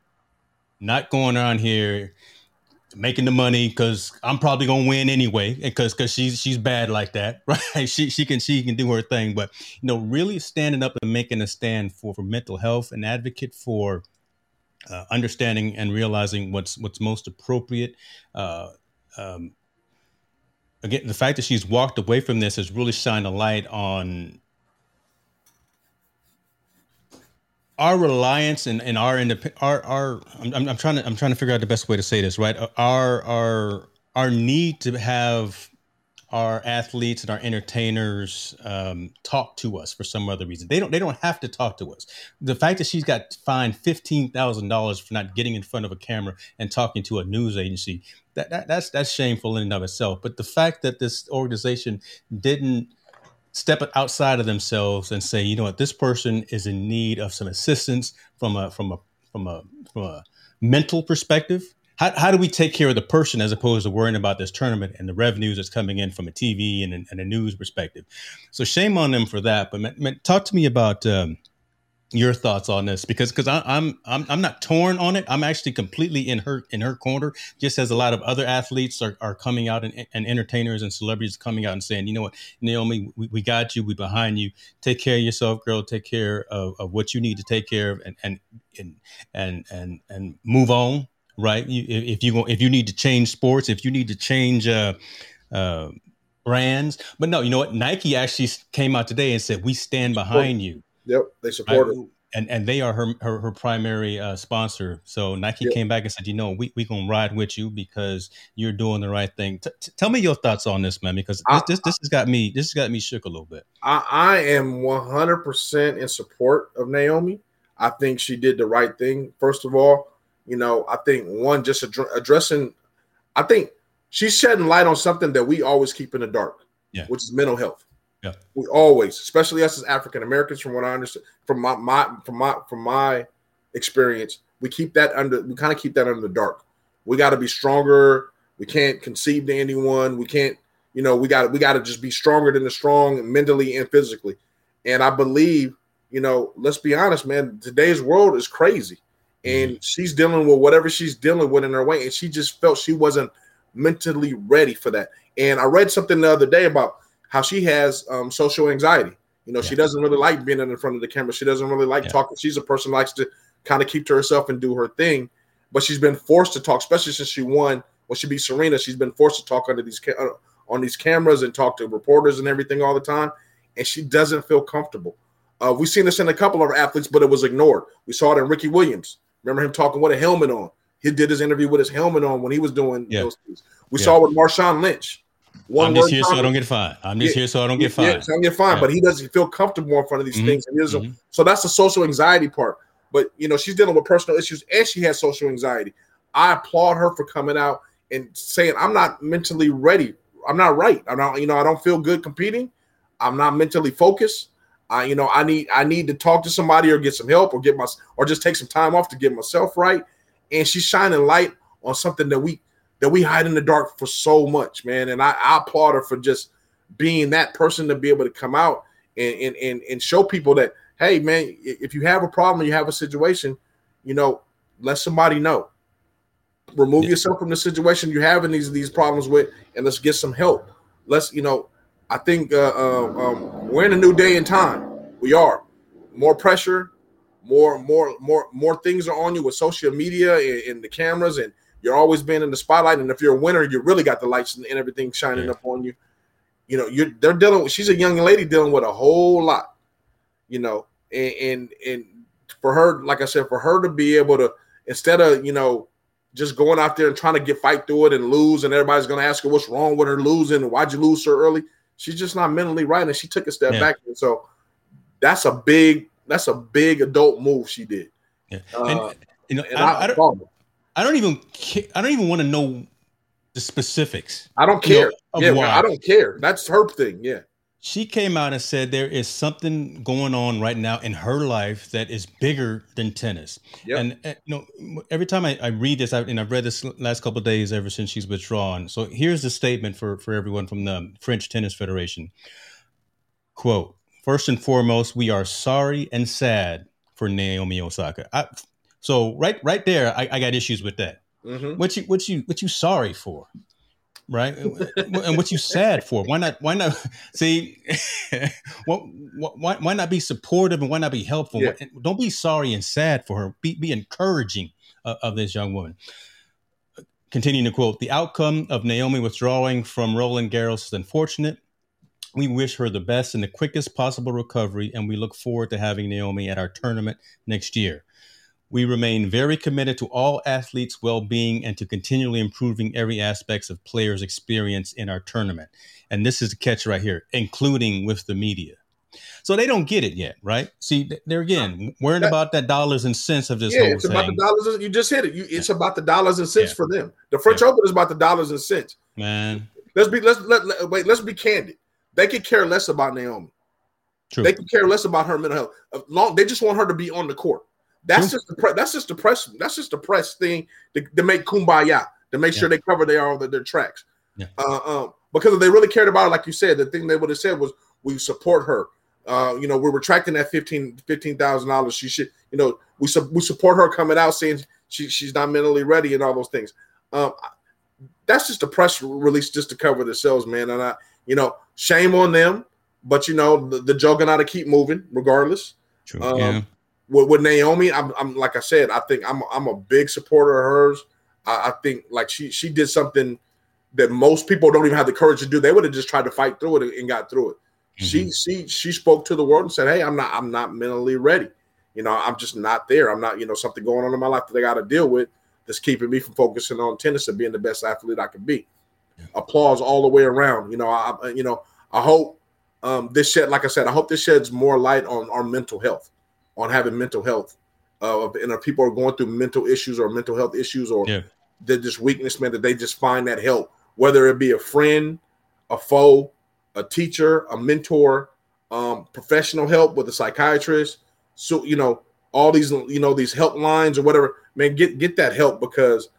Speaker 2: Not going on here making the money because I'm probably gonna win anyway, because because she's she's bad like that, right? She she can she can do her thing, but you know, really standing up and making a stand for for mental health, an advocate for uh, understanding and realizing what's what's most appropriate. Uh, um, again, the fact that she's walked away from this has really shined a light on our reliance and, and our independent our our I'm, I'm trying to I'm trying to figure out the best way to say this right our our our need to have our athletes and our entertainers um, talk to us for some other reason. They don't. They don't have to talk to us. The fact that she's got fined fifteen thousand dollars for not getting in front of a camera and talking to a news agency that, that that's that's shameful in and of itself. But the fact that this organization didn't step outside of themselves and say, you know what, this person is in need of some assistance from a from a from a from a mental perspective. How, how do we take care of the person as opposed to worrying about this tournament and the revenues that's coming in from a TV and, and a news perspective? So shame on them for that. But man, man, talk to me about um, your thoughts on this because because I'm I'm I'm not torn on it. I'm actually completely in her in her corner. Just as a lot of other athletes are, are coming out and, and entertainers and celebrities coming out and saying, you know what, Naomi, we, we got you. We behind you. Take care of yourself, girl. Take care of, of what you need to take care of, and and and and and, and move on. Right. You, if you if you need to change sports, if you need to change. Uh, uh, brands but no you know what nike actually came out today and said we stand behind you
Speaker 1: Yep, they support her.
Speaker 2: And and they are her her, her primary uh, sponsor. So Nike yep. came back and said, you know, we we gonna ride with you because you're doing the right thing. T- t- tell me your thoughts on this, man, because this, this this has got me this has got me shook a little bit.
Speaker 1: I, I am 100 percent in support of Naomi. I think she did the right thing. First of all, you know, I think one just ad- addressing. I think she's shedding light on something that we always keep in the dark,
Speaker 2: yeah.
Speaker 1: which is mental health.
Speaker 2: Yeah.
Speaker 1: We always, especially us as African Americans, from what I understand, from my, my from my from my experience, we keep that under we kind of keep that under the dark. We got to be stronger. We can't concede to anyone. We can't, you know, we got we got to just be stronger than the strong mentally and physically. And I believe, you know, let's be honest, man, today's world is crazy. And mm-hmm. she's dealing with whatever she's dealing with in her way. And she just felt she wasn't mentally ready for that. And I read something the other day about how she has um, social anxiety. You know, yeah. she doesn't really like being in front of the camera. She doesn't really like yeah. talking. She's a person likes to kind of keep to herself and do her thing. But she's been forced to talk, especially since she won. When she beat Serena, she's been forced to talk under these ca- uh, on these cameras and talk to reporters and everything all the time, and she doesn't feel comfortable. Uh, we've seen this in a couple of athletes, but it was ignored. We saw it in Ricky Williams. Remember him talking with a helmet on. He did his interview with his helmet on when he was doing yeah. those things. We saw with Marshawn Lynch.
Speaker 2: One I'm just here so I don't get fined. I'm just yeah. here so I don't get fined. Yeah,
Speaker 1: so I don't get fined, yeah. but he doesn't feel comfortable in front of these mm-hmm. things. And mm-hmm. So that's the social anxiety part. But you know, she's dealing with personal issues and she has social anxiety. I applaud her for coming out and saying, I'm not mentally ready. I'm not right. I'm not, you know, I don't feel good competing. I'm not mentally focused. I, you know, I need I need to talk to somebody or get some help or get my or just take some time off to get myself right. And she's shining light on something that we that we hide in the dark for so much, man. And I, I applaud her for just being that person to be able to come out and, and, and, and show people that, hey, man, if you have a problem, you have a situation, you know, let somebody know. Remove yeah. yourself from the situation you're having these these problems with, and let's get some help. Let's, you know, I think uh, uh, um, we're in a new day and time. We are more pressure, more, more, more, more things are on you with social media and, and the cameras and you're always being in the spotlight, and if you're a winner, you really got the lights and, everything shining yeah. up on you. You know, you're they're dealing with. She's a young lady dealing with a whole lot. You know, and and, and for her, like I said, for her to be able to instead of you know just going out there and trying to get fight through it and lose, and everybody's going to ask her what's wrong with her losing and why'd you lose so early. She's just not mentally right, and she took a step yeah. back. And so that's a big that's a big adult move she did.
Speaker 2: Yeah. Uh, you know, I, I, don't, I don't even I don't even want to know the specifics.
Speaker 1: I don't care. You know, yeah, I don't care. That's her thing. Yeah.
Speaker 2: She came out and said there is something going on right now in her life that is bigger than tennis. Yep. And, and you know, every time I, I read this, I, and I've read this last couple days ever since she's withdrawn. So here's the statement for for everyone from the French Tennis Federation. Quote: First and foremost, we are sorry and sad for Naomi Osaka. I, so right right there, I, I got issues with that. Mm-hmm. What you what you what you sorry for? Right, and what you sad for? Why not? Why not? See, what, why, why not be supportive and why not be helpful? Yeah. Don't be sorry and sad for her. Be be encouraging of this young woman. Continuing to quote, the outcome of Naomi withdrawing from Roland Garros is unfortunate. We wish her the best and the quickest possible recovery, and we look forward to having Naomi at our tournament next year. We remain very committed to all athletes' well-being and to continually improving every aspects of players' experience in our tournament. And this is the catch right here, including with the media. So they don't get it yet, right? See, they're again worrying about that dollars and cents of this.
Speaker 1: Yeah, it's thing. about the dollars. You just hit it. You, it's yeah. about the dollars and cents yeah. for them. The French yeah. Open is about the dollars and cents.
Speaker 2: Man,
Speaker 1: let's be let's let, let wait. Let's be candid. They could care less about Naomi. True. They could care less about her mental health. Uh, long, they just want her to be on the court. That's just the pre- that's just the press. That's just the press thing to, to make kumbaya to make yeah. sure they cover their all their tracks. Yeah. Uh, um, because if they really cared about it, like you said, the thing they would have said was, "We support her." Uh, you know, we're retracting that fifteen fifteen thousand dollars. She should, you know, we su- we support her coming out saying she she's not mentally ready and all those things. Um, that's just a press release just to cover themselves, man. And I, you know, shame on them, but you know, the, the juggernaut to keep moving regardless.
Speaker 2: True. Um, yeah.
Speaker 1: With, with, Naomi, I'm, I'm like I said, I think I'm I'm a big supporter of hers. I, I think like she she did something that most people don't even have the courage to do. They would have just tried to fight through it and got through it. Mm-hmm. She she she spoke to the world and said, "Hey, I'm not I'm not mentally ready. You know, I'm just not there. I'm not you know something going on in my life that I got to deal with that's keeping me from focusing on tennis and being the best athlete I can be." Yeah. Applause all the way around. You know, I you know I hope um, this shed, like I said, I hope this sheds more light on our mental health, on having mental health. Uh, and if people are going through mental issues or mental health issues or yeah. they're just weakness, man, that they just find that help, whether it be a friend, a foe, a teacher, a mentor, um, professional help with a psychiatrist. So you know all these you know these helplines or whatever. Man, get get that help because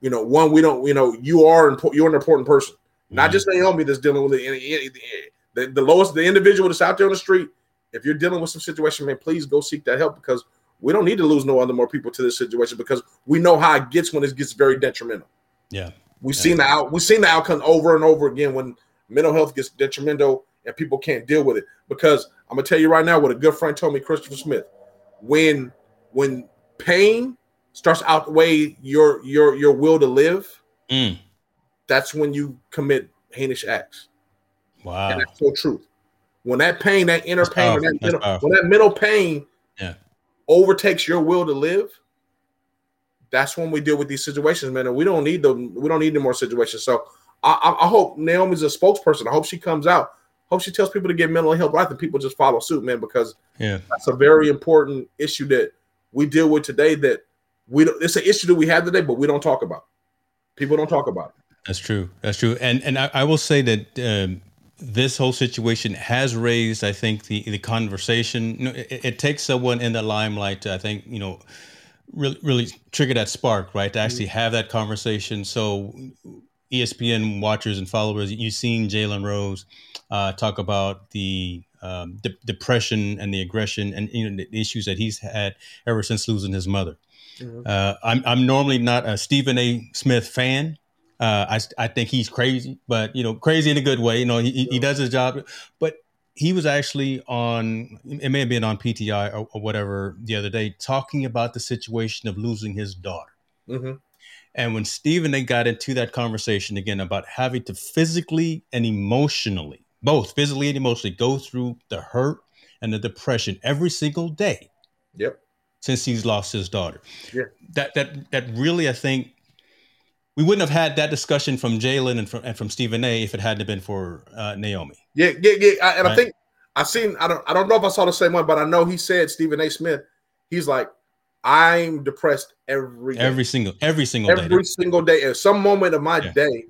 Speaker 1: you know one we don't you know you are important. You're an important person, mm-hmm. not just Naomi that's dealing with it. The, the lowest the individual that's out there on the street. If you're dealing with some situation, man, please go seek that help because we don't need to lose no other more people to this situation because we know how it gets when it gets very detrimental.
Speaker 2: Yeah.
Speaker 1: We've
Speaker 2: yeah.
Speaker 1: seen the out we've seen the outcome over and over again when mental health gets detrimental and people can't deal with it. Because I'm gonna tell you right now what a good friend told me, Christopher Smith. When when pain starts outweigh your your your will to live, mm. that's when you commit heinous acts.
Speaker 2: Wow,
Speaker 1: and that's so true. When that pain, that inner that's pain, when that, mental, when that mental pain
Speaker 2: yeah.
Speaker 1: overtakes your will to live, that's when we deal with these situations, man. And we don't need them. We don't need any more situations. So I, I, hope Naomi's a spokesperson. I hope she comes out. Hope she tells people to get mental health right, and people just follow suit, man, because
Speaker 2: yeah,
Speaker 1: that's a very important issue that we deal with today. That we don't, it's an issue that we have today, but we don't talk about. People don't talk about it.
Speaker 2: That's true. That's true. And and I, I will say that um, this whole situation has raised, I think, the the conversation. You know, it, it, takes someone in the limelight to, I think, you know, really really trigger that spark, right? To actually have that conversation. So ESPN watchers and followers, you've seen Jalen Rose uh, talk about the um, de- depression and the aggression and you know the issues that he's had ever since losing his mother. Mm-hmm. Uh, I'm I'm normally not a Stephen A. Smith fan. Uh, I I think he's crazy, but you know, crazy in a good way. You know, he he does his job, but he was actually on it may have been on PTI or, or whatever the other day talking about the situation of losing his daughter. Mm-hmm. And when Steve and they got into that conversation again about having to physically and emotionally, both physically and emotionally, go through the hurt and the depression every single day.
Speaker 1: Yep.
Speaker 2: Since he's lost his daughter.
Speaker 1: Yeah.
Speaker 2: That that that really I think we wouldn't have had that discussion from Jalen and from and from Stephen A. if it hadn't been for uh, Naomi.
Speaker 1: Yeah, yeah, yeah. I, and right? I think I've seen. I don't. I don't know if I saw the same one, but I know he said Stephen A. Smith. He's like, I'm depressed every day.
Speaker 2: every single every single
Speaker 1: every
Speaker 2: day.
Speaker 1: single day. At some moment of my
Speaker 2: Yeah.
Speaker 1: day,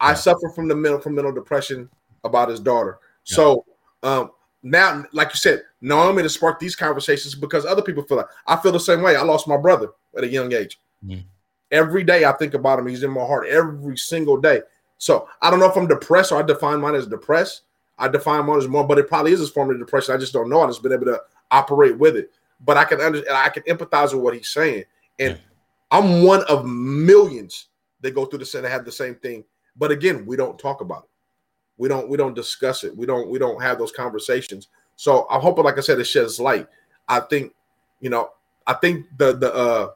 Speaker 1: I
Speaker 2: Yeah.
Speaker 1: suffer from the mental from mental depression about his daughter.
Speaker 2: Yeah.
Speaker 1: So um now, like you said, Naomi to spark these conversations because other people feel like I feel the same way. I lost my brother at a young age.
Speaker 2: Mhm.
Speaker 1: Every day I think about him. He's in my heart every single day. So I don't know if I'm depressed or I define mine as depressed. I define mine as more, but it probably is a form of depression. I just don't know. I just been able to operate with it. But I can understand. I can empathize with what he's saying, and. I'm one of millions that go through the center have the same thing. But again, we don't talk about it. We don't. We don't discuss it. We don't. We don't have those conversations. So I'm hoping, like I said, it sheds light. I think, you know, I think the the uh,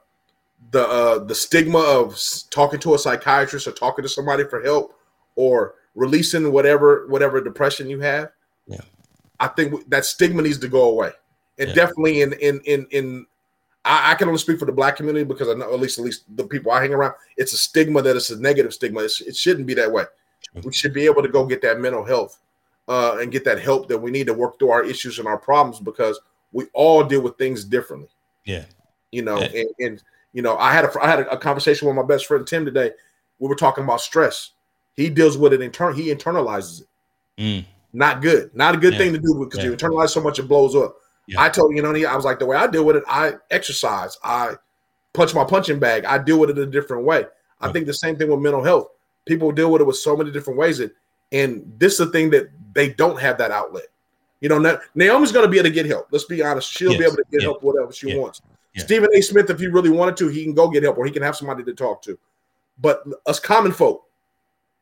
Speaker 1: the uh, the stigma of talking to a psychiatrist or talking to somebody for help or releasing whatever whatever depression you have.
Speaker 2: Yeah.
Speaker 1: I think that stigma needs to go away, and
Speaker 2: Yeah.
Speaker 1: definitely in in in in. I, I can only speak for the black community because I know at least at least the people I hang around. It's a stigma that it's a negative stigma. It's, it shouldn't be that way.
Speaker 2: True.
Speaker 1: We should be able to go get that mental health uh, and get that help that we need to work through our issues and our problems because we all deal with things differently
Speaker 2: Yeah.
Speaker 1: you know
Speaker 2: Yeah.
Speaker 1: and, and you know i had a i had a, a conversation with my best friend tim today. We were talking about stress. He deals with it in turn he internalizes it.
Speaker 2: Mm.
Speaker 1: not good. Not a good
Speaker 2: Yeah.
Speaker 1: thing to do because you internalize so much it blows up.
Speaker 2: Yeah.
Speaker 1: i told you know i was like the way i deal with it i exercise. I punch my punching bag. I deal with it a different way. I think the same thing with mental health. People deal with it with so many different ways and, and this is the thing that they don't have that outlet. You know naomi's going to be able to get help. Let's be honest. She'll be able to get
Speaker 2: Yeah.
Speaker 1: help whatever she
Speaker 2: Yeah.
Speaker 1: wants
Speaker 2: Yeah.
Speaker 1: Stephen A. Smith, if he really wanted to, he can go get help or he can have somebody to talk to. But us common folk,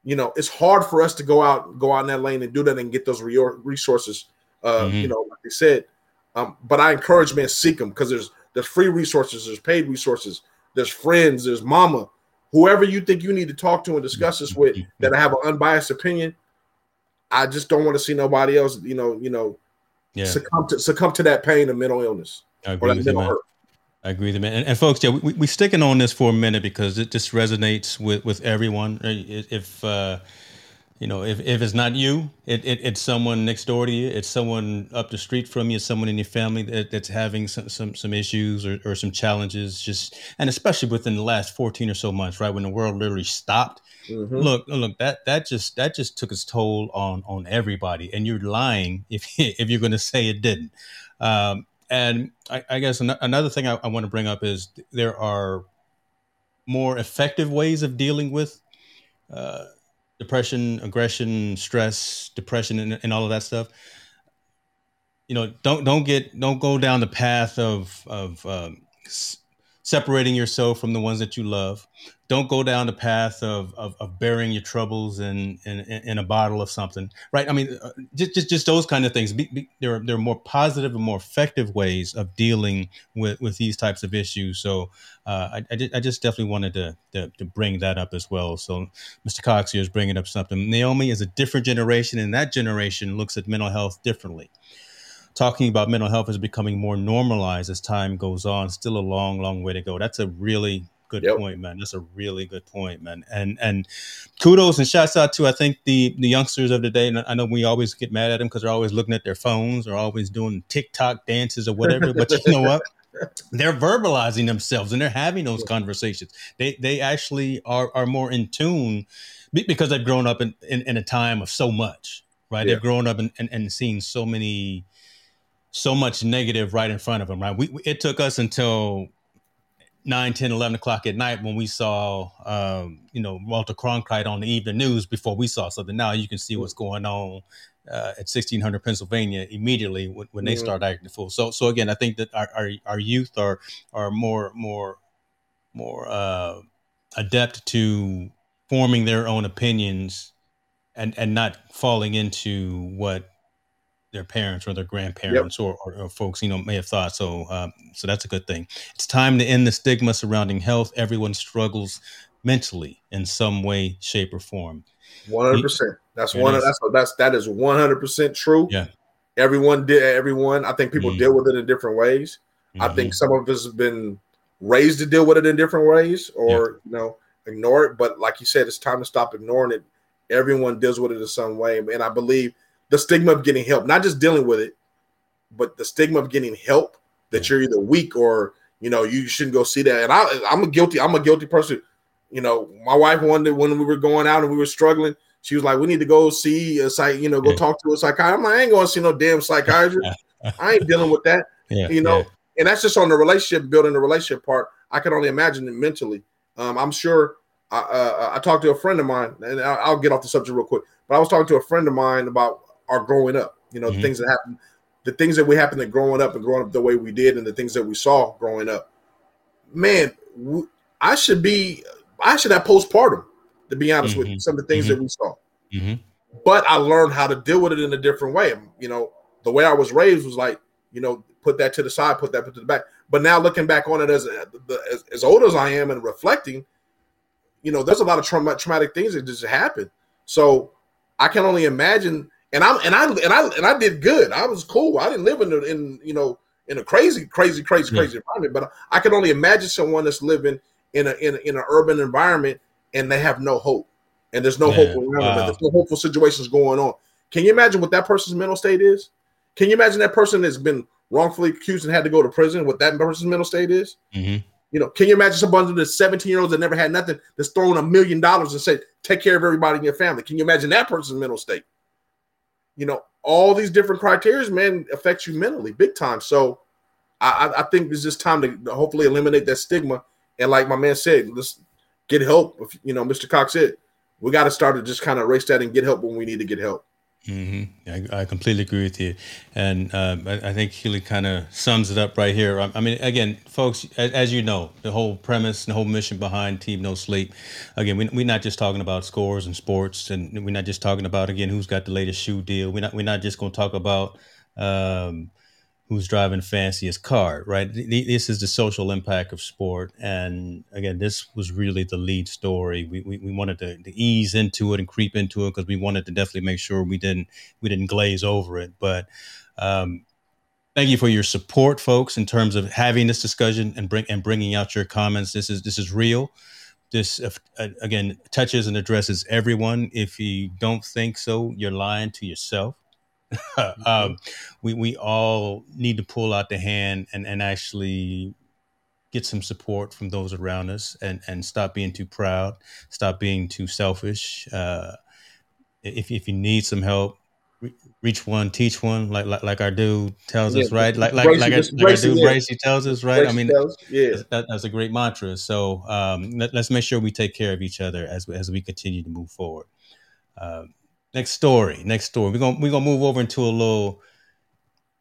Speaker 1: you know, it's hard for us to go out, go out in that lane and do that and get those re- resources. Uh,
Speaker 2: Mhm.
Speaker 1: you know, like they said. Um, but I encourage men seek them because there's there's free resources, there's paid resources, there's friends, there's mama, whoever you think you need to talk to and discuss this with that have an unbiased opinion. I just don't want to see nobody else, you know, you know,
Speaker 2: Yeah.
Speaker 1: succumb to succumb to that pain of mental illness or that mental hurt.
Speaker 2: I agree with you, man. And, and folks, yeah, we we sticking on this for a minute because it just resonates with with everyone. Uh, If uh, you know, if, if it's not you, it, it it's someone next door to you. It's someone up the street from you. Someone in your family that, that's having some some, some issues or, or some challenges. Just and especially within the last fourteen or so months, right when the world literally stopped.
Speaker 1: Mhm.
Speaker 2: Look, look that that just that just took its toll on on everybody. And you're lying if if you're going to say it didn't. Um, and I, I guess an- another thing I, I want to bring up is there are more effective ways of dealing with uh, depression, aggression, stress, depression, and, and all of that stuff. You know, don't don't get don't go down the path of of um, separating yourself from the ones that you love. Don't go down the path of of, of burying your troubles in, in in a bottle of something, right? I mean, uh, just just, just those kind of things. Be, be, there are there are more positive and more effective ways of dealing with with these types of issues. So uh, I I, I just definitely wanted to, to to bring that up as well. So Mr. Cox here is bringing up something. Naomi is a different generation, and that generation looks at mental health differently. Talking about mental health is becoming more normalized as time goes on. Still a long, long way to go. That's a really good
Speaker 1: Yep.
Speaker 2: point, man. That's a really good point, man. And and kudos and shouts out to I think the the youngsters of the day. And I know we always get mad at them because they're always looking at their phones or always doing TikTok dances or whatever. but you know what? They're verbalizing themselves and they're having those conversations. They they actually are are more in tune because they've grown up in, in, in a time of so much, right?
Speaker 1: Yeah.
Speaker 2: They've grown up and, and, and seen so many so much negative right in front of them, right? We, it took us until 9, 10, 11 o'clock at night when we saw, um, you know, Walter Cronkite on the evening news before we saw something. Now you can see what's going on uh, at 1600 Pennsylvania immediately when, when they
Speaker 1: Mhm.
Speaker 2: start acting the fool. So, so again, I think that our, our, our youth are, are more, more, more uh, adept to forming their own opinions and, and not falling into what their parents or their grandparents or, or, or folks you know may have thought so um, so that's a good thing it's time to end the stigma surrounding health everyone struggles mentally in some way shape or form
Speaker 1: One hundred percent. That's one. That's that's that is one hundred percent true.
Speaker 2: Yeah.
Speaker 1: Everyone did. Everyone. I think people
Speaker 2: Mhm.
Speaker 1: deal with it in different ways. I
Speaker 2: Mhm.
Speaker 1: think some of us have been raised to deal with it in different ways, or you know, ignore it. But like you said, it's time to stop ignoring it. Everyone deals with it in some way, and I believe the stigma of getting help, not just dealing with it, but the stigma of getting help that you're either weak or You know, you shouldn't go see that. And I, I'm a guilty. I'm a guilty person. You know, my wife wanted when we were going out and we were struggling. She was like, "We need to go see a psych. You know, go yeah. talk to a psychiatrist." I'm like, "I ain't going to see no damn psychiatrist. I ain't dealing with that." Yeah, you know, yeah. and that's just on the relationship building the relationship part. I can only imagine it mentally. Um, I'm sure. I, uh, I talked to a friend of mine, and I'll get off the subject real quick. But I was talking to a friend of mine about our growing up. You know, mm-hmm. the things that happen, the things that we happened to growing up and growing up the way we did and the things that we saw growing up man i should be i should have postpartum to be honest mm-hmm. with you some of the things mm-hmm. that we saw mm-hmm. but i learned how to deal with it in a different way you know the way i was raised was like you know put that to the side put that to the back but now looking back on it as as, as old as i am and reflecting you know there's a lot of trauma, traumatic things that just happen so i can only imagine and I'm and I and I and I did good. I was cool. I didn't live in the, in you know in a crazy, crazy, crazy, crazy yeah. environment. But I can only imagine someone that's living in a in, a, in an urban environment and they have no hope, and there's no yeah. hope around wow. them. There's no hopeful situations going on. Can you imagine what that person's mental state is? Can you imagine that person that's been wrongfully accused and had to go to prison? What that person's mental state is? Mm-hmm. You know, can you imagine someone that's 17 year olds that never had nothing that's throwing a million dollars and say, take care of everybody in your family? Can you imagine that person's mental state? You know, all these different criteria, man, affects you mentally big time. So I, I think it's just time to hopefully eliminate that stigma. And like my man said, let's get help. If, you know, Mr. Cox said, we got to start to just kind of erase that and get help when we need to get help.
Speaker 2: Mm-hmm. I, I, completely agree with you, and uh, I, I, think Healy kind of sums it up right here. I, I mean, again, folks, as, as, you know, the whole premise, and the whole mission behind Team No Sleep. Again, we, we're not just talking about scores and sports, and we're not just talking about again who's got the latest shoe deal. We're not we're not just going to talk about um, who's driving fanciest car, right? This is the social impact of sport. And again, this was really the lead story. We, we, we wanted to, to, ease into it and creep into it because we wanted to definitely make sure we didn't we didn't glaze over it. But um, thank you for your support, folks, in terms of having this discussion and bring and bringing out your comments. This is this is real. This uh, again touches and addresses everyone. If you don't think so, you're lying to yourself. um, we we all need to pull out the hand and and actually get some support from those around us and and stop being too proud, stop being too selfish. Uh, if if you need some help, reach one, teach one, like like, like our dude tells yeah, us, right? Like like like, our, like our dude Bracy tells us, right? I mean, tells, yeah, that, that's a great mantra. So um, let, us make sure we take care of each other as as we continue to move forward. Um, Next story. Next story. We're gonna we're gonna move over into a little.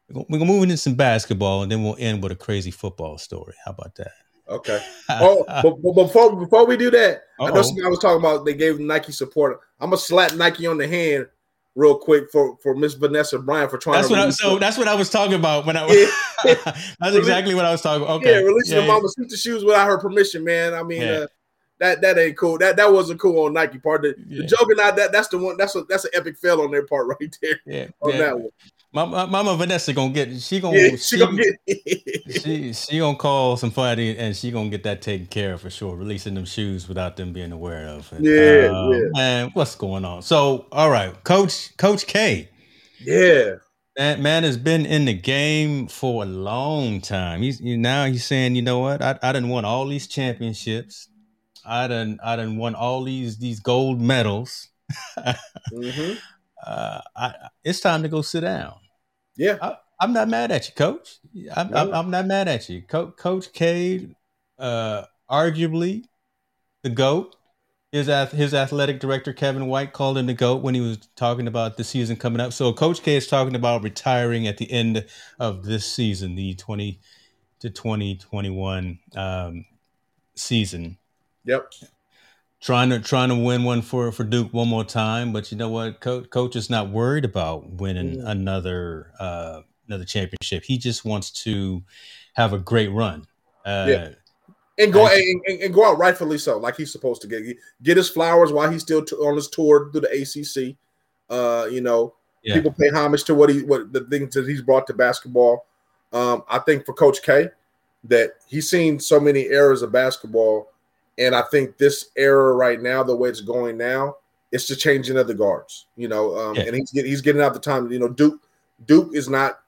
Speaker 2: We're gonna move into some basketball, and then we'll end with a crazy football story. How about that?
Speaker 1: Okay. Oh, but, but, before before we do that, Uh-oh. I know somebody was talking about they gave Nike support. I'm gonna slap Nike on the hand real quick for for Miss Vanessa Bryant for trying.
Speaker 2: That's
Speaker 1: to
Speaker 2: what I, so. That's what I was talking about when I. Yeah. that's exactly what I was talking. about. Okay.
Speaker 1: Yeah, releasing yeah, the mama yeah. shoes without her permission, man. I mean, yeah. uh, that that ain't cool. That that wasn't cool on Nike part. The, yeah. the Juggernaut that that's the one. That's a that's an epic fail on their part right there. Yeah, on yeah. that one.
Speaker 2: My, my, Mama Vanessa gonna get she gonna yeah, she, she, gonna get she she gonna call somebody and she gonna get that taken care of for sure. Releasing them shoes without them being aware of it. Yeah, um, yeah. Man, what's going on? So all right, Coach Coach K.
Speaker 1: Yeah.
Speaker 2: That man has been in the game for a long time. He's now he's saying, you know what? I, I didn't want all these championships. I done I done won all these these gold medals. mm-hmm. uh, I, it's time to go sit down.
Speaker 1: Yeah,
Speaker 2: I, am not mad at you, Coach. I'm, no. I'm, I'm, not mad at you, Co- Coach K. Uh, arguably the goat. His his athletic director Kevin White called him the goat when he was talking about the season coming up. So Coach K is talking about retiring at the end of this season, the 20 to 2021 um, season.
Speaker 1: Yep.
Speaker 2: Trying to trying to win one for for Duke one more time, but you know what? Coach, coach is not worried about winning mm. another uh, another championship. He just wants to have a great run. Uh, yeah.
Speaker 1: And go and, and, and, go out rightfully so, like he's supposed to get get his flowers while he's still t- on his tour through the ACC. Uh, you know, yeah. people pay homage to what he what the things that he's brought to basketball. Um, I think for Coach K, that he's seen so many eras of basketball and I think this era right now, the way it's going now, it's the changing of the guards. You know, um, yeah. and he's get, he's getting out the time. You know, Duke Duke is not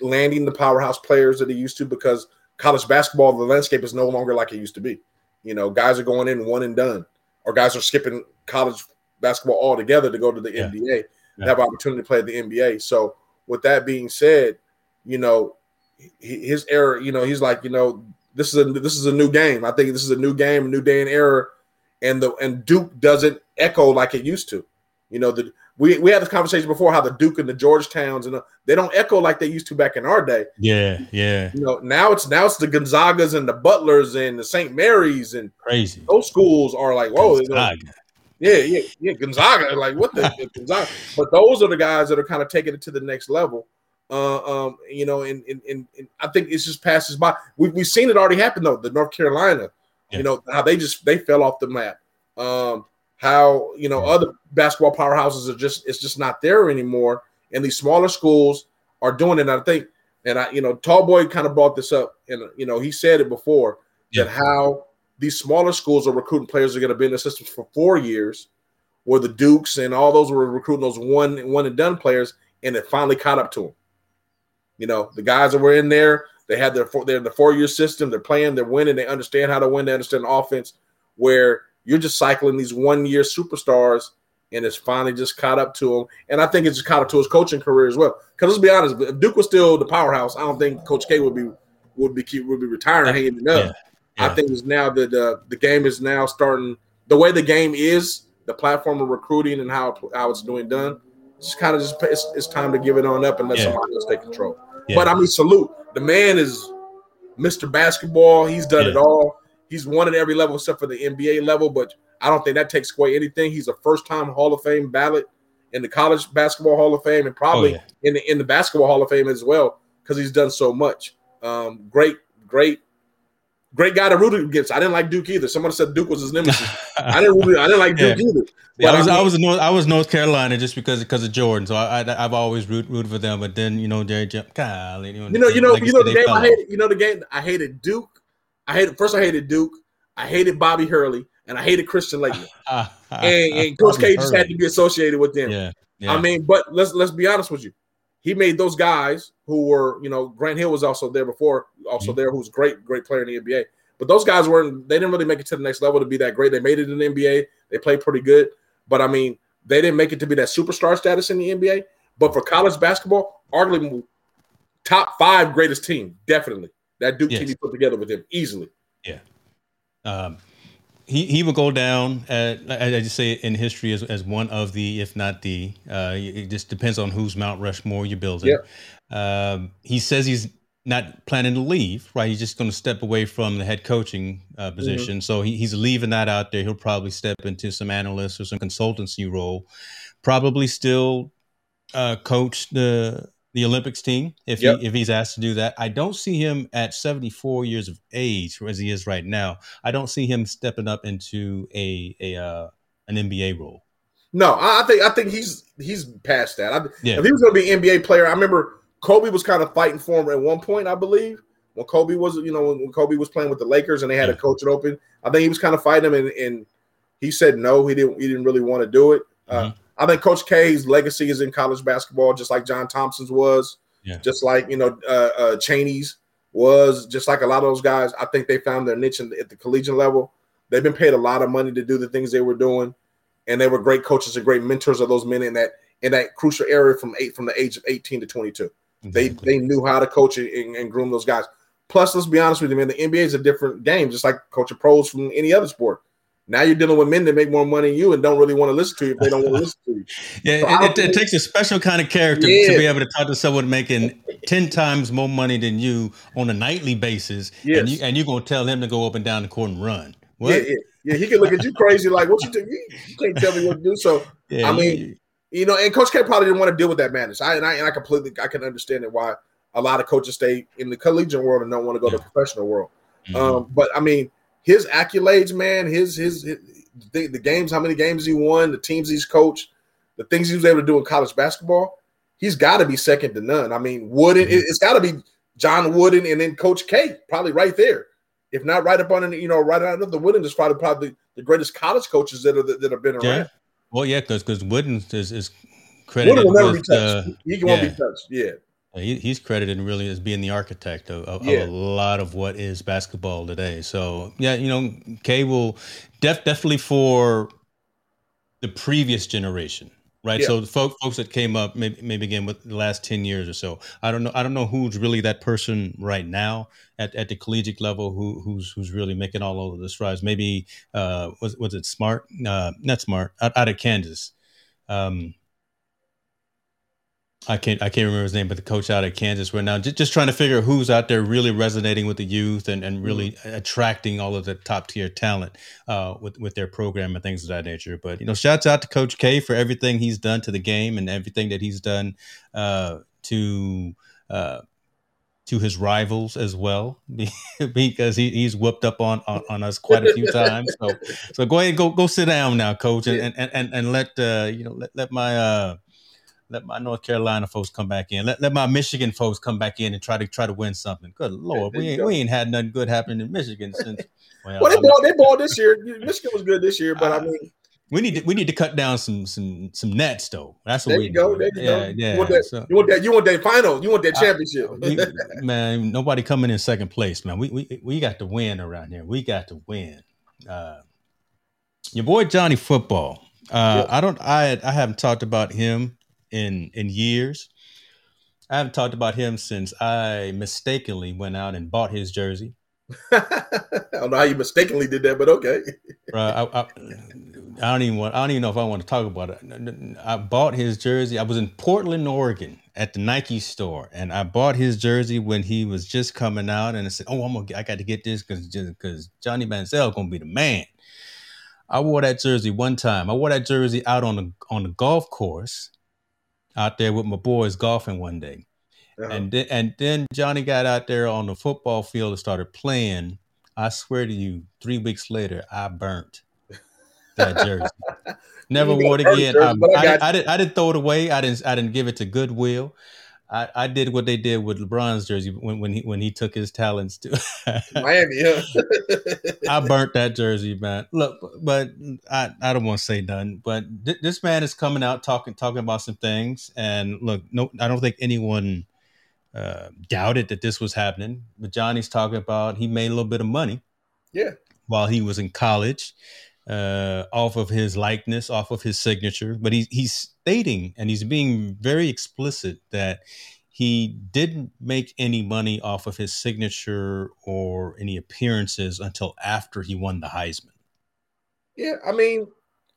Speaker 1: landing the powerhouse players that he used to because college basketball, the landscape is no longer like it used to be. You know, guys are going in one and done, or guys are skipping college basketball altogether to go to the yeah. NBA, yeah. have opportunity to play at the NBA. So, with that being said, you know, his era, you know, he's like, you know, this is a this is a new game. I think this is a new game, a new day and era, and the and Duke doesn't echo like it used to. You know, the we we had this conversation before how the Duke and the Georgetowns and the, they don't echo like they used to back in our day.
Speaker 2: Yeah, yeah.
Speaker 1: You know, now it's now it's the Gonzagas and the Butlers and the St. Marys and
Speaker 2: crazy.
Speaker 1: Those schools are like, whoa, yeah, yeah, yeah, Gonzaga. Like what the, the Gonzaga? But those are the guys that are kind of taking it to the next level. Uh, um, you know, and, and, and, and I think it just passes by. We've, we've seen it already happen though. The North Carolina, yeah. you know, how they just they fell off the map. Um, how you know other basketball powerhouses are just it's just not there anymore, and these smaller schools are doing it. And I think, and I you know, Tall Boy kind of brought this up, and you know, he said it before yeah. that how these smaller schools are recruiting players are going to be in the system for four years, where the Dukes and all those were recruiting those one one and done players, and it finally caught up to them. You know, the guys that were in there, they had their they're in the four year system. They're playing, they're winning, they understand how to win, they understand the offense. Where you're just cycling these one year superstars, and it's finally just caught up to him. And I think it's just caught up to his coaching career as well. Because let's be honest, if Duke was still the powerhouse, I don't think Coach K would be would be keep, would be retiring hanging up. Yeah. Yeah. I think it's now that the the game is now starting the way the game is, the platform of recruiting and how how it's doing done. It's kind of just it's, it's time to give it on up and let yeah. somebody else take control. Yeah. But I mean, salute. The man is Mr. Basketball. He's done yeah. it all. He's won at every level except for the NBA level, but I don't think that takes away anything. He's a first-time Hall of Fame ballot in the College Basketball Hall of Fame and probably oh, yeah. in the in the Basketball Hall of Fame as well because he's done so much. Um, great, great great guy to root against. I didn't like Duke either. Someone said Duke was his nemesis. I didn't really, I didn't like Duke yeah. either.
Speaker 2: Yeah, I was I, mean, I was North, I was North Carolina just because because of Jordan. So I, I have always root, rooted for them. But then you know Jerry Jump,
Speaker 1: you know you know you know, like you know the game I hated. You know the game I hated Duke. I hated first. I hated Duke. I hated Bobby Hurley, and I hated Christian Laettner. and, and Coach K just had to be associated with them. Yeah, yeah. I mean, but let's let's be honest with you. He made those guys who were, you know, Grant Hill was also there before, also mm-hmm. there, who's a great, great player in the NBA. But those guys weren't. They didn't really make it to the next level to be that great. They made it in the NBA. They played pretty good, but I mean, they didn't make it to be that superstar status in the NBA. But for college basketball, arguably top five greatest team, definitely that Duke yes. team he put together with him easily.
Speaker 2: Yeah. Um, he, he will go down, at, I just say in history as, as one of the, if not the, uh, it just depends on whose Mount Rushmore you're building. Yeah. Um, he says he's not planning to leave, right? He's just going to step away from the head coaching uh, mm-hmm. position. Mm-hmm. So he, he's leaving that out there. He'll probably step into some analyst or some consultancy role. Probably still uh, coach the the Olympics team if yep. he, if he's asked to do that. I don't see him at 74 years of age as he is right now. I don't see him stepping up into a a uh, an NBA role.
Speaker 1: No, I think I think he's he's past that. I, yeah. If he was going to be an NBA player, I remember Kobe was kind of fighting for him at one point, I believe. When Kobe was, you know, when, Kobe was playing with the Lakers and they had yeah. a coach it open, I think he was kind of fighting him, and, and he said no, he didn't. He didn't really want to do it. Uh, mm-hmm. I think Coach K's legacy is in college basketball, just like John Thompson's was, yeah. just like you know uh, uh, Chaney's was, just like a lot of those guys. I think they found their niche in, at the collegiate level. They've been paid a lot of money to do the things they were doing, and they were great coaches and great mentors of those men in that in that crucial area from eight from the age of eighteen to twenty two. Exactly. They they knew how to coach and, and, groom those guys. Plus, let's be honest with you, man. The NBA is a different game, just like coaching pros from any other sport. Now you're dealing with men that make more money than you and don't really want to listen to you if they don't want to listen to you.
Speaker 2: yeah, so it, it, it, takes a special kind of character yeah. to be able to talk to someone making ten times more money than you on a nightly basis, yes. and you and you're gonna tell him to go up and down the court and run.
Speaker 1: What? Yeah, yeah, yeah. He can look at you crazy like, "What you do? You, you can't tell me what to do." So, yeah, I mean, you know, and Coach K probably didn't want to deal with that madness. I and I and I completely I can understand it why a lot of coaches stay in the collegiate world and don't want to go to the professional world. Mm-hmm. Um, but I mean, his accolades, man, his, his his, the, the, games, how many games he won, the teams he's coached, the things he was able to do in college basketball, he's got to be second to none. I mean, Wooden, mm-hmm. it, has got to be John Wooden and then Coach K, probably right there. If not right up on, you know, right out of the Wooden is probably probably the greatest college coaches that are that, that have been around.
Speaker 2: Yeah. Well, yeah, because because Wooden is, is credited Wooden will never
Speaker 1: with, be touched. Uh, he won't yeah. be touched. Yeah.
Speaker 2: He, he's credited really as being the architect of, of, yeah. of, a lot of what is basketball today. So yeah, you know, K will def, definitely for the previous generation right? Yeah. So the folk, folks that came up, maybe, maybe again with the last ten years or so. I don't know. I don't know who's really that person right now at, at the collegiate level who who's who's really making all of the strides. Maybe uh, was was it Smart? Uh, not Smart out, out of Kansas. Um, I can't I can't remember his name, but the coach out of Kansas right now, just, just trying to figure who's out there really resonating with the youth and, and really mm-hmm. attracting all of the top tier talent uh, with with their program and things of that nature. But you know, shouts out to Coach K for everything he's done to the game and everything that he's done uh, to uh, to his rivals as well, because he, he's whooped up on, on, on us quite a few times. So so go ahead, go go sit down now, Coach, and and and, and let uh, you know let let my uh, let my North Carolina folks come back in. Let, let my Michigan folks come back in and try to try to win something. Good lord, we ain't, we ain't had nothing good happening in Michigan since.
Speaker 1: Well, well they bought they bought this year. Michigan was good this year, but I, I mean.
Speaker 2: We need to we need to cut down some some some nets though. That's what
Speaker 1: there
Speaker 2: we
Speaker 1: you go. There you yeah, go. Yeah, you want that, so, you want that you want that final. You want that championship.
Speaker 2: I, we, man, nobody coming in second place, man. We we we got to win around here. We got to win. Uh, your boy Johnny Football. Uh, I don't I I haven't talked about him in in years. I haven't talked about him since I mistakenly went out and bought his jersey.
Speaker 1: I don't know how you mistakenly did that, but okay.
Speaker 2: Right, I, I, I, don't even want. I don't even know if I want to talk about it. I bought his jersey. I was in Portland, Oregon, at the Nike store, and I bought his jersey when he was just coming out. And I said, "Oh, I'm gonna. I got to get this because because Johnny Manziel gonna be the man." I wore that jersey one time. I wore that jersey out on the on the golf course out there with my boys golfing one day. Uh-huh. And then and then Johnny got out there on the football field and started playing. I swear to you, three weeks later, I burnt that jersey. Never wore it again. Jersey, I, I, I, didn't. I didn't throw it away. I didn't. I didn't give it to Goodwill. I, I did what they did with LeBron's jersey when, when he when he took his talents to
Speaker 1: Miami. Yeah.
Speaker 2: I burnt that jersey, man. Look, but I, I don't want to say nothing. But th- this man is coming out talking talking about some things, and look, no, I don't think anyone uh, doubted that this was happening. But Johnny's talking about he made a little bit of money,
Speaker 1: yeah,
Speaker 2: while he was in college, uh, off of his likeness, off of his signature. But he's he's stating and he's being very explicit that he didn't make any money off of his signature or any appearances until after he won the Heisman.
Speaker 1: Yeah, I mean,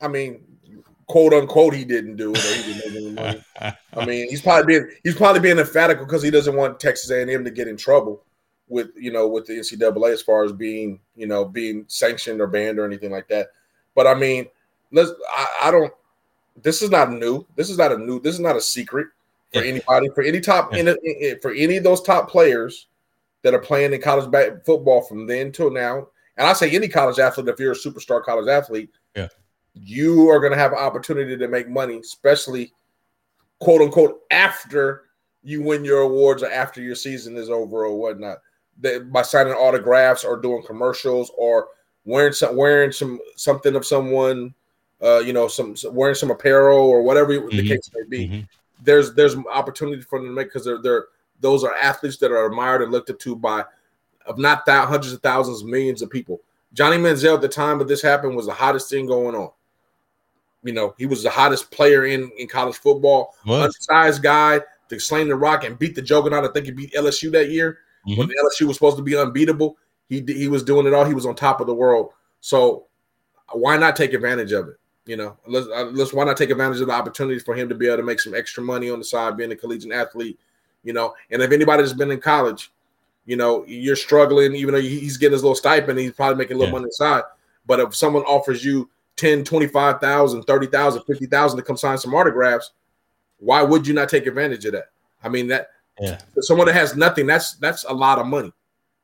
Speaker 1: I mean, quote unquote, he didn't do it. He didn't make any money. I mean, he's probably being he's probably being emphatic because he doesn't want Texas A&M to get in trouble with you know with the NCAA as far as being you know being sanctioned or banned or anything like that. But I mean, let's. I, I don't. This is not new. This is not a new. This is not a secret for anybody. For any top, in, in, for any of those top players that are playing in college football from then till now, and I say any college athlete, if you're a superstar college athlete,
Speaker 2: yeah,
Speaker 1: you are going to have an opportunity to make money, especially quote unquote after you win your awards or after your season is over or whatnot. That by signing autographs or doing commercials or wearing some wearing some something of someone, uh, you know, some, some wearing some apparel or whatever mm-hmm. the case may be. Mm-hmm. There's there's opportunity for them to make because they're they're those are athletes that are admired and looked up to by of not that hundreds of thousands, millions of people. Johnny Manziel at the time of this happened was the hottest thing going on. You know, he was the hottest player in, in college football. What? Undersized guy to slam the rock and beat the juggernaut. I think he beat LSU that year mm-hmm. when LSU was supposed to be unbeatable. He he was doing it all. He was on top of the world. So why not take advantage of it? You know, let's uh, let's why not take advantage of the opportunity for him to be able to make some extra money on the side, being a collegiate athlete. You know, and if anybody's been in college, you know, you're struggling, even though he's getting his little stipend, he's probably making a little yeah. money inside. But if someone offers you 10, 25,000, 30,000, 50,000 to come sign some autographs, why would you not take advantage of that? I mean, that yeah. someone that has nothing, that's that's a lot of money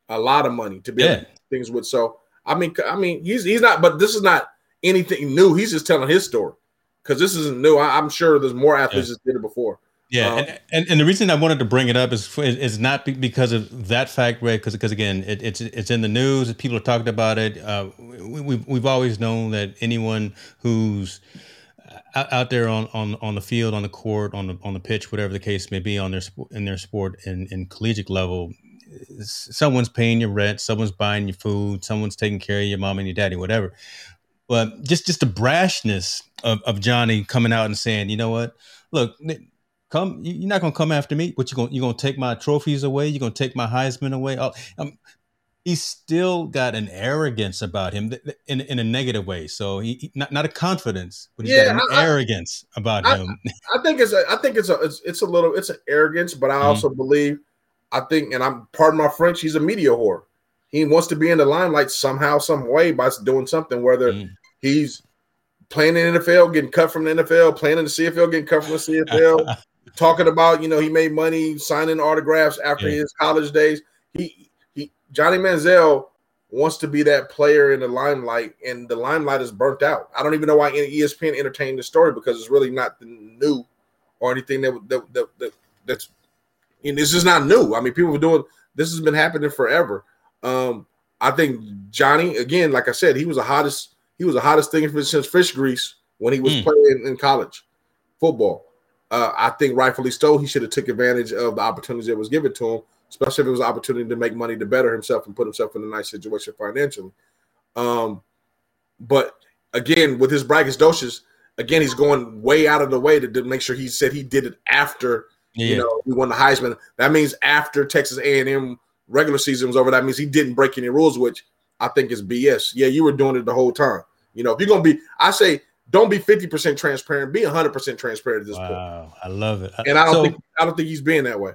Speaker 1: a lot of money to be yeah. things with. So I mean, I mean, he's he's not, but this is not anything new. He's just telling his story because this isn't new. I, am sure there's more athletes yeah. that did it before.
Speaker 2: Yeah, um, and, and, and the reason I wanted to bring it up is is not because of that fact, right? Because because again, it, it's it's in the news. People are talking about it. Uh, we, we've we've always known that anyone who's out there on, on on the field, on the court, on the on the pitch, whatever the case may be, on their in their sport in, in collegiate level, someone's paying your rent, someone's buying your food, someone's taking care of your mom and your daddy, whatever. But just just the brashness of, of Johnny coming out and saying, you know what, look, come, you're not gonna come after me, but you're gonna you're gonna take my trophies away, you're gonna take my Heisman away. Oh, um, he's still got an arrogance about him in, in a negative way. So he, he not, not a confidence, but he's yeah, got an I, arrogance about
Speaker 1: I,
Speaker 2: him.
Speaker 1: I think it's a, I think it's a it's, it's a little it's an arrogance, but I mm-hmm. also believe I think, and I'm pardon my French, he's a media whore. He wants to be in the limelight somehow, some way by doing something, whether mm. he's playing in the NFL, getting cut from the NFL, playing in the CFL, getting cut from the CFL, talking about, you know, he made money signing autographs after yeah. his college days. He he Johnny Manziel wants to be that player in the limelight, and the limelight is burnt out. I don't even know why ESPN entertained the story because it's really not new or anything that that, that, that that's and this is not new. I mean, people were doing this has been happening forever. Um, I think Johnny, again, like I said, he was the hottest, he was the hottest thing since fish grease when he was mm. playing in college football. Uh, I think rightfully so, he should have took advantage of the opportunities that was given to him, especially if it was an opportunity to make money to better himself and put himself in a nice situation financially. Um, but again, with his braggadocious, again, he's going way out of the way to, to make sure he said he did it after yeah. You know, we won the Heisman. That means after Texas A&M regular season was over, that means he didn't break any rules, which I think is BS. Yeah, you were doing it the whole time. You know, if you're gonna be, I say don't be 50% transparent, be 100% transparent at this wow, point.
Speaker 2: I love it.
Speaker 1: And I don't so, think I don't think he's being that way.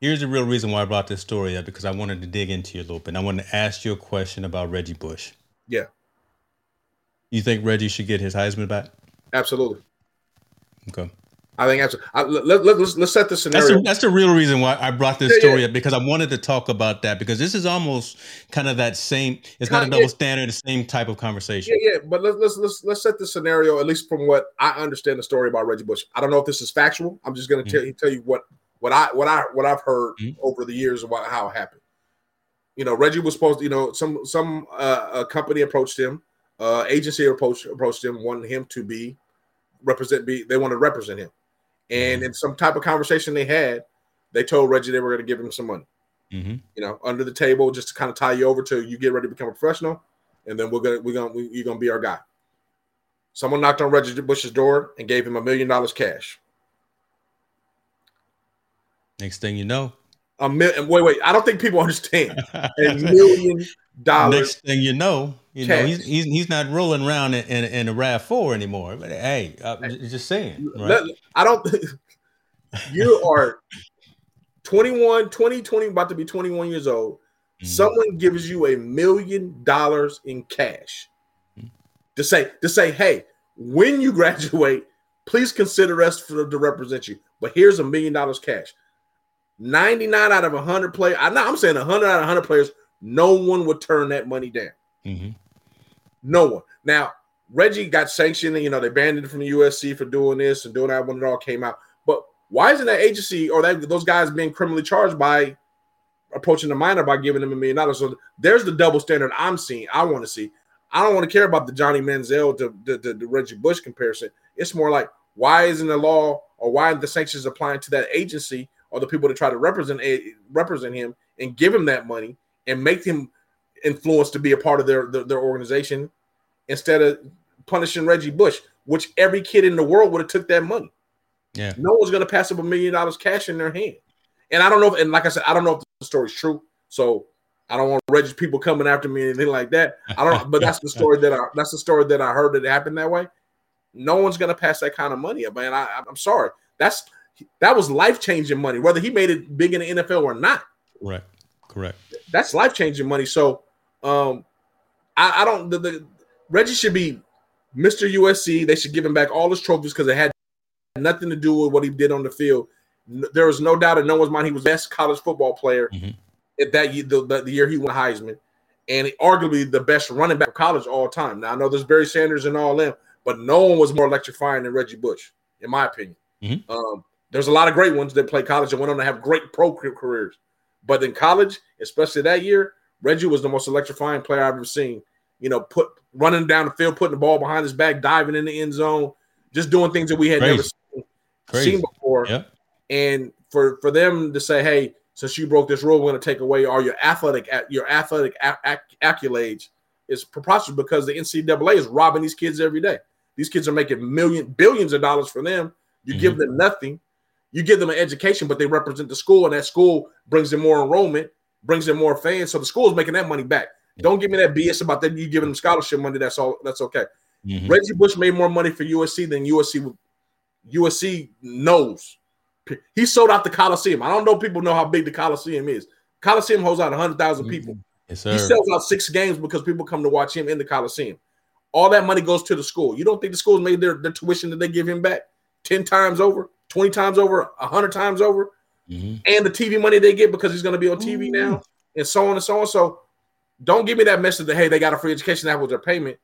Speaker 2: Here's the real reason why I brought this story up because I wanted to dig into you a little bit. I wanted to ask you a question about Reggie Bush.
Speaker 1: Yeah.
Speaker 2: You think Reggie should get his Heisman back?
Speaker 1: Absolutely.
Speaker 2: Okay.
Speaker 1: I think that's I, let, let, let, us let's set the scenario.
Speaker 2: That's the, that's the, real reason why I brought this yeah, story yeah. up because I wanted to talk about that because this is almost kind of that same. It's not a double standard, the same type of conversation.
Speaker 1: Yeah, yeah. But let's let's let's let's set the scenario at least from what I understand the story about Reggie Bush. I don't know if this is factual. I'm just going to mm-hmm. tell you what what I what I what I've heard mm-hmm. over the years about how it happened. You know, Reggie was supposed. To, you know, some some uh, a company approached him, uh, agency approached approached him, wanted him to be represent. Be they want to represent him and in some type of conversation they had, they told Reggie they were going to give him some money. Mm-hmm. You know, under the table, just to kind of tie you over to you get ready to become a professional, and then we're gonna we're gonna we, you're gonna be our guy. Someone knocked on Reggie Bush's door and gave him a million dollars cash.
Speaker 2: Next thing you know,
Speaker 1: a million. Wait, wait. I don't think people understand. A million dollars.
Speaker 2: Next thing you know, you cash. know he's, he's he's not rolling around in, in, in a Rav Four anymore. But hey, I'm just saying. Right?
Speaker 1: I don't. you are 21, 20, 20, about to be 21 years old. Mm-hmm. Someone gives you a million dollars in cash mm-hmm. to say to say, hey, when you graduate, please consider us for, to represent you. But here's a million dollars cash. 99 out of 100 players, I know I'm saying 100 out of 100 players, no one would turn that money down. Mm-hmm. No one. Now, Reggie got sanctioned, you know, they banned him from the USC for doing this and doing that when it all came out. But why isn't that agency or that those guys being criminally charged by approaching the minor by giving them a million dollars? So there's the double standard I'm seeing. I want to see. I don't want to care about the Johnny Manziel to the Reggie Bush comparison. It's more like why isn't the law or why are the sanctions applying to that agency or the people that try to represent a, represent him and give him that money and make him influenced to be a part of their, their, their organization instead of punishing Reggie Bush, which every kid in the world would have took that money.
Speaker 2: Yeah,
Speaker 1: no one's gonna pass up a million dollars cash in their hand. And I don't know, if, and like I said, I don't know if the story's true. So I don't want Reggie people coming after me or anything like that. I don't, but that's the story that I that's the story that I heard that it happened that way. No one's gonna pass that kind of money up, man. I, I'm sorry. That's that was life changing money, whether he made it big in the NFL or not.
Speaker 2: Right. Correct.
Speaker 1: That's life changing money. So, um, I, I don't. The, the Reggie should be Mr. USC. They should give him back all his trophies because it had nothing to do with what he did on the field. There was no doubt in no one's mind he was the best college football player mm-hmm. at that year, the, the, year he won Heisman, and arguably the best running back of college all time. Now I know there's Barry Sanders and all them, but no one was more electrifying than Reggie Bush, in my opinion. Mm-hmm. Um, there's a lot of great ones that play college and went on to have great pro careers. But in college, especially that year, Reggie was the most electrifying player I've ever seen. You know, put running down the field, putting the ball behind his back, diving in the end zone, just doing things that we had Crazy. never seen, seen before.
Speaker 2: Yep.
Speaker 1: And for for them to say, "Hey, since you broke this rule, we're going to take away all your athletic your athletic accolades," is preposterous because the NCAA is robbing these kids every day. These kids are making million billions of dollars for them. You mm-hmm. give them nothing. You give them an education, but they represent the school, and that school brings in more enrollment, brings in more fans. So the school is making that money back. Don't give me that BS about that. You giving them scholarship money. That's all. That's okay. Mm-hmm. Reggie Bush made more money for USC than USC. USC knows. He sold out the Coliseum. I don't know. People know how big the Coliseum is. Coliseum holds out hundred thousand mm-hmm. people. Yes, he sells out six games because people come to watch him in the Coliseum. All that money goes to the school. You don't think the school's made their, their tuition that they give him back 10 times over, 20 times over, 100 times over? Mm-hmm. And the TV money they get because he's going to be on TV Ooh. now, and so on and so on. So don't give me that message that, hey, they got a free education. That was their payment.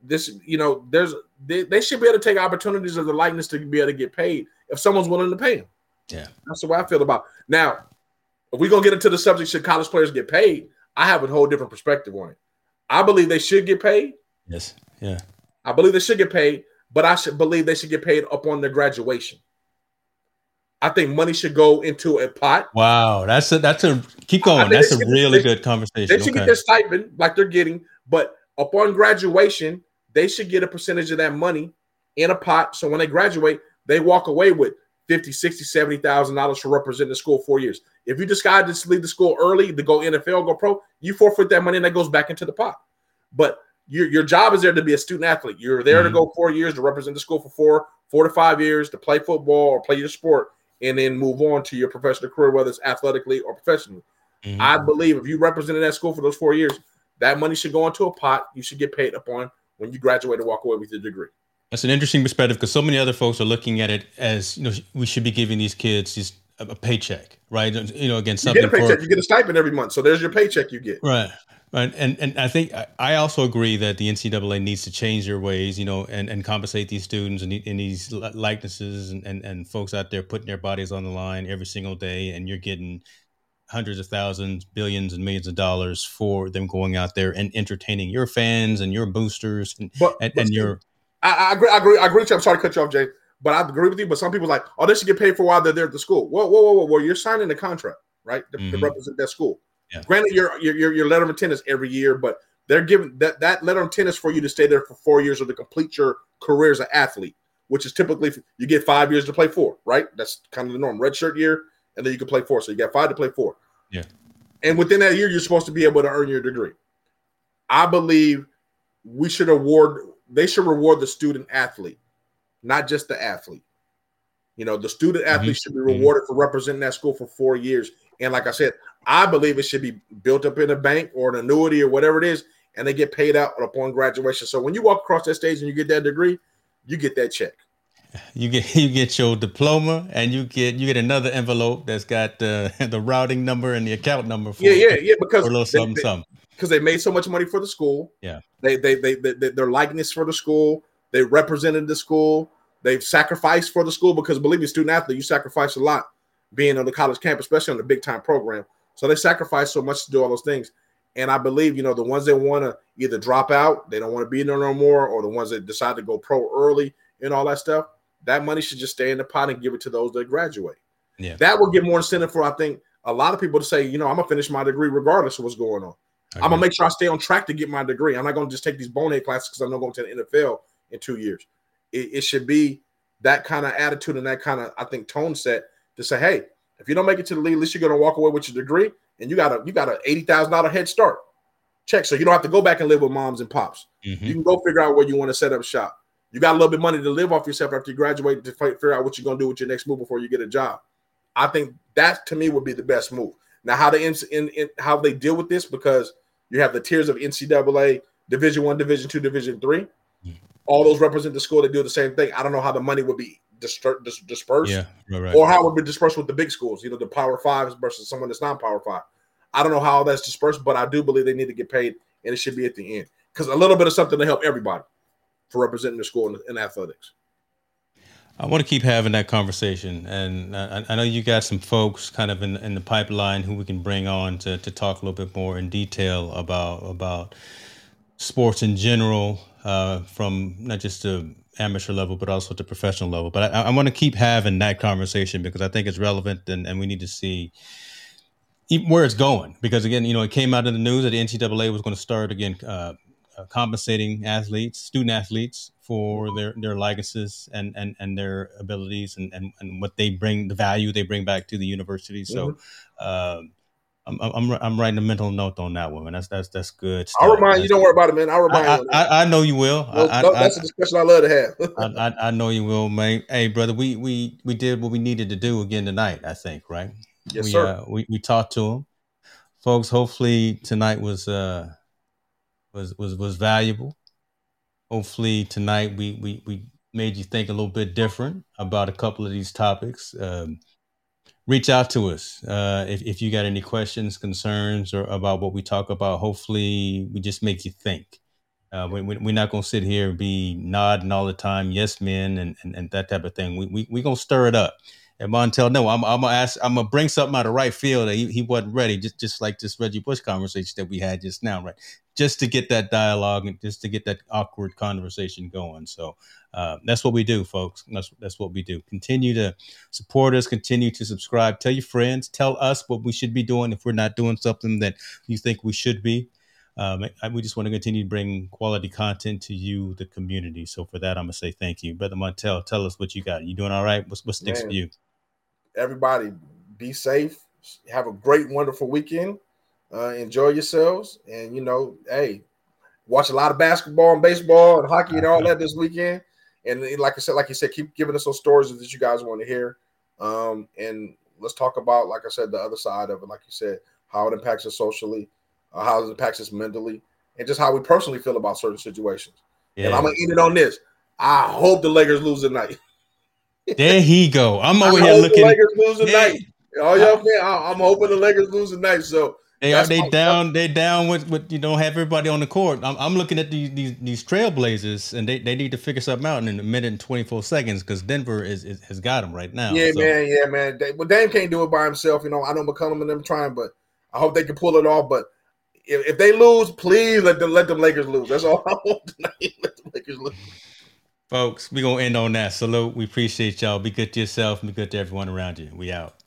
Speaker 1: This, you know, there's they, they should be able to take opportunities of the likeness to be able to get paid if someone's willing to pay them.
Speaker 2: Yeah.
Speaker 1: That's the way I feel about it. Now, if we're going to get into the subject, should college players get paid? I have a whole different perspective on it. I believe they should get paid.
Speaker 2: Yes. Yeah.
Speaker 1: I believe they should get paid, but I should believe they should get paid upon their graduation. I think money should go into a pot.
Speaker 2: Wow, that's a that's a keep going. That's a really good conversation.
Speaker 1: They should okay. get their stipend like they're getting, but upon graduation, they should get a percentage of that money in a pot. So when they graduate, they walk away with 50, 60, 70,000 dollars for representing the school four years. If you decide to leave the school early to go NFL, go pro, you forfeit that money and that goes back into the pot. But your, your job is there to be a student athlete. You're there mm-hmm. to go four years to represent the school for four, four to five years to play football or play your sport and then move on to your professional career, whether it's athletically or professionally. Mm-hmm. I believe if you represented that school for those four years, that money should go into a pot. You should get paid upon when you graduate and walk away with your degree.
Speaker 2: That's an interesting perspective because so many other folks are looking at it as you know we should be giving these kids just a, paycheck, right? You know, again, something
Speaker 1: you get a paycheck, for, you get a stipend every month, so there's your paycheck you get,
Speaker 2: right? Right. And and I think I also agree that the NCAA needs to change their ways, you know, and, and compensate these students and, and these likenesses and, and, and folks out there putting their bodies on the line every single day. And you're getting hundreds of thousands, billions, and millions of dollars for them going out there and entertaining your fans and your boosters and, but, and, and your.
Speaker 1: I, I, agree. I agree. I agree with you. I'm sorry to cut you off, Jay, but I agree with you. But some people like, oh, they should get paid for while they're there at the school. Whoa, whoa, whoa, whoa. Well, you're signing a contract, right, to, mm-hmm. to represent that school. Yeah. Granted, your your your letter of intent is every year, but they're giving that that letter of intent is for you to stay there for four years or to complete your career as an athlete, which is typically you get five years to play four, right? That's kind of the norm. Red shirt year, and then you can play four. So you got five to play four.
Speaker 2: Yeah.
Speaker 1: And within that year, you're supposed to be able to earn your degree. I believe we should award. They should reward the student athlete, not just the athlete. You know, the student athlete mm-hmm. should be rewarded mm-hmm. for representing that school for four years. And like I said, I believe it should be built up in a bank or an annuity or whatever it is, and they get paid out upon graduation. So when you walk across that stage and you get that degree, you get that check.
Speaker 2: You get you get your diploma and you get you get another envelope that's got the the routing number and the account number
Speaker 1: for yeah yeah yeah because
Speaker 2: a little something
Speaker 1: they,
Speaker 2: something.
Speaker 1: because they made so much money for the school.
Speaker 2: Yeah.
Speaker 1: They they, they they their likeness for the school. They represented the school. They've sacrificed for the school because believe me student athlete you sacrifice a lot being on the college campus especially on the big time program so they sacrifice so much to do all those things. And I believe, you know, the ones that want to either drop out, they don't want to be there no more, or the ones that decide to go pro early and all that stuff, that money should just stay in the pot and give it to those that graduate.
Speaker 2: Yeah.
Speaker 1: That will give more incentive for, I think, a lot of people to say, you know, I'm gonna finish my degree regardless of what's going on. I'm gonna make sure I stay on track to get my degree. I'm not gonna just take these bonehead classes because I'm not going to the NFL in two years. It, it should be that kind of attitude and that kind of, I think, tone set to say, hey, if you don't make it to the league, at least you're going to walk away with your degree, and you got a you got a eighty thousand dollar head start. Check, so you don't have to go back and live with moms and pops. Mm-hmm. You can go figure out where you want to set up shop. You got a little bit of money to live off yourself after you graduate to figure out what you're going to do with your next move before you get a job. I think that to me would be the best move. Now, how they in, in, how they deal with this because you have the tiers of NCAA, Division One, Division Two, Division 3 mm-hmm. All those represent the school. They do the same thing. I don't know how the money would be dispersed,
Speaker 2: yeah, right, right.
Speaker 1: or how it would be dispersed with the big schools. You know, the Power Fives versus someone that's not Power Five. I don't know how that's dispersed, but I do believe they need to get paid, and it should be at the end because a little bit of something to help everybody for representing the school in, in athletics.
Speaker 2: I want to keep having that conversation, and I, I, know you got some folks kind of in, in the pipeline who we can bring on to, to talk a little bit more in detail about about sports in general, uh, from not just the amateur level, but also at the professional level. But I, I want to keep having that conversation because I think it's relevant, and, and we need to see where it's going. Because again, you know, it came out in the news that the NCAA was going to start again uh, uh, compensating athletes, student athletes, for their their licenses and and and their abilities and and, and what they bring, the value they bring back to the university. So. Mm-hmm. Um, I'm, I'm I'm writing a mental note on that one. That's that's that's good.
Speaker 1: Stuff. I'll remind you. Don't worry about it, man. I'll remind
Speaker 2: I,
Speaker 1: you.
Speaker 2: I, I, know you will.
Speaker 1: I, that's a discussion I love to have.
Speaker 2: I, I, know you will, man. Hey, brother, we we we did what we needed to do again tonight. I think, right?
Speaker 1: Yes,
Speaker 2: we,
Speaker 1: sir.
Speaker 2: Uh, we we talked to him, folks. Hopefully tonight was uh was was was valuable. Hopefully tonight we we we made you think a little bit different about a couple of these topics. Um, reach out to us uh, if, if you got any questions, concerns, or about what we talk about. Hopefully, we just make you think. Uh, we, we, are not going to sit here and be nodding all the time, yes men, and, and, and that type of thing. We we we gonna stir it up. And Montel, no, I'm, I'm gonna ask, I'm gonna bring something out of right field that he, he wasn't ready, just just like this Reggie Bush conversation that we had just now, right? Just to get that dialogue and just to get that awkward conversation going. So uh, that's what we do, folks. That's that's what we do. Continue to support us. Continue to subscribe. Tell your friends. Tell us what we should be doing if we're not doing something that you think we should be. Um, we just want to continue to bring quality content to you, the community. So for that, I'm gonna say thank you, brother Montel. Tell us what you got. You doing all right? What's what sticks Man. for you?
Speaker 1: everybody be safe. Have a great, wonderful weekend. Uh, enjoy yourselves. And, you know, hey, watch a lot of basketball and baseball and hockey and all that this weekend. And like I said, like you said, keep giving us those stories that you guys want to hear. Um, and let's talk about, like I said, the other side of it. Like you said, how it impacts us socially, uh, how it impacts us mentally, and just how we personally feel about certain situations. Yeah. And I'm gonna end it on this. I hope the Lakers lose tonight.
Speaker 2: There he go. I'm over here looking.
Speaker 1: The Lakers lose tonight. All y'all fan, I'm hoping the Lakers lose tonight. So
Speaker 2: they are they down. They down with, with you know have everybody on the court. I'm, I'm looking at these, these these Trailblazers and they, they need to figure something out in a minute and 24 seconds because Denver is, is, has got them right now.
Speaker 1: Yeah, so. man. Yeah, man. They, well, Dame can't do it by himself. You know, I know McCollum and them trying, but I hope they can pull it off. But if, if they lose, please let them let them Lakers lose. That's all I want tonight. let the Lakers lose.
Speaker 2: Folks, we're to end on that. Salute. We appreciate y'all. Be good to yourself and be good to everyone around you. We out.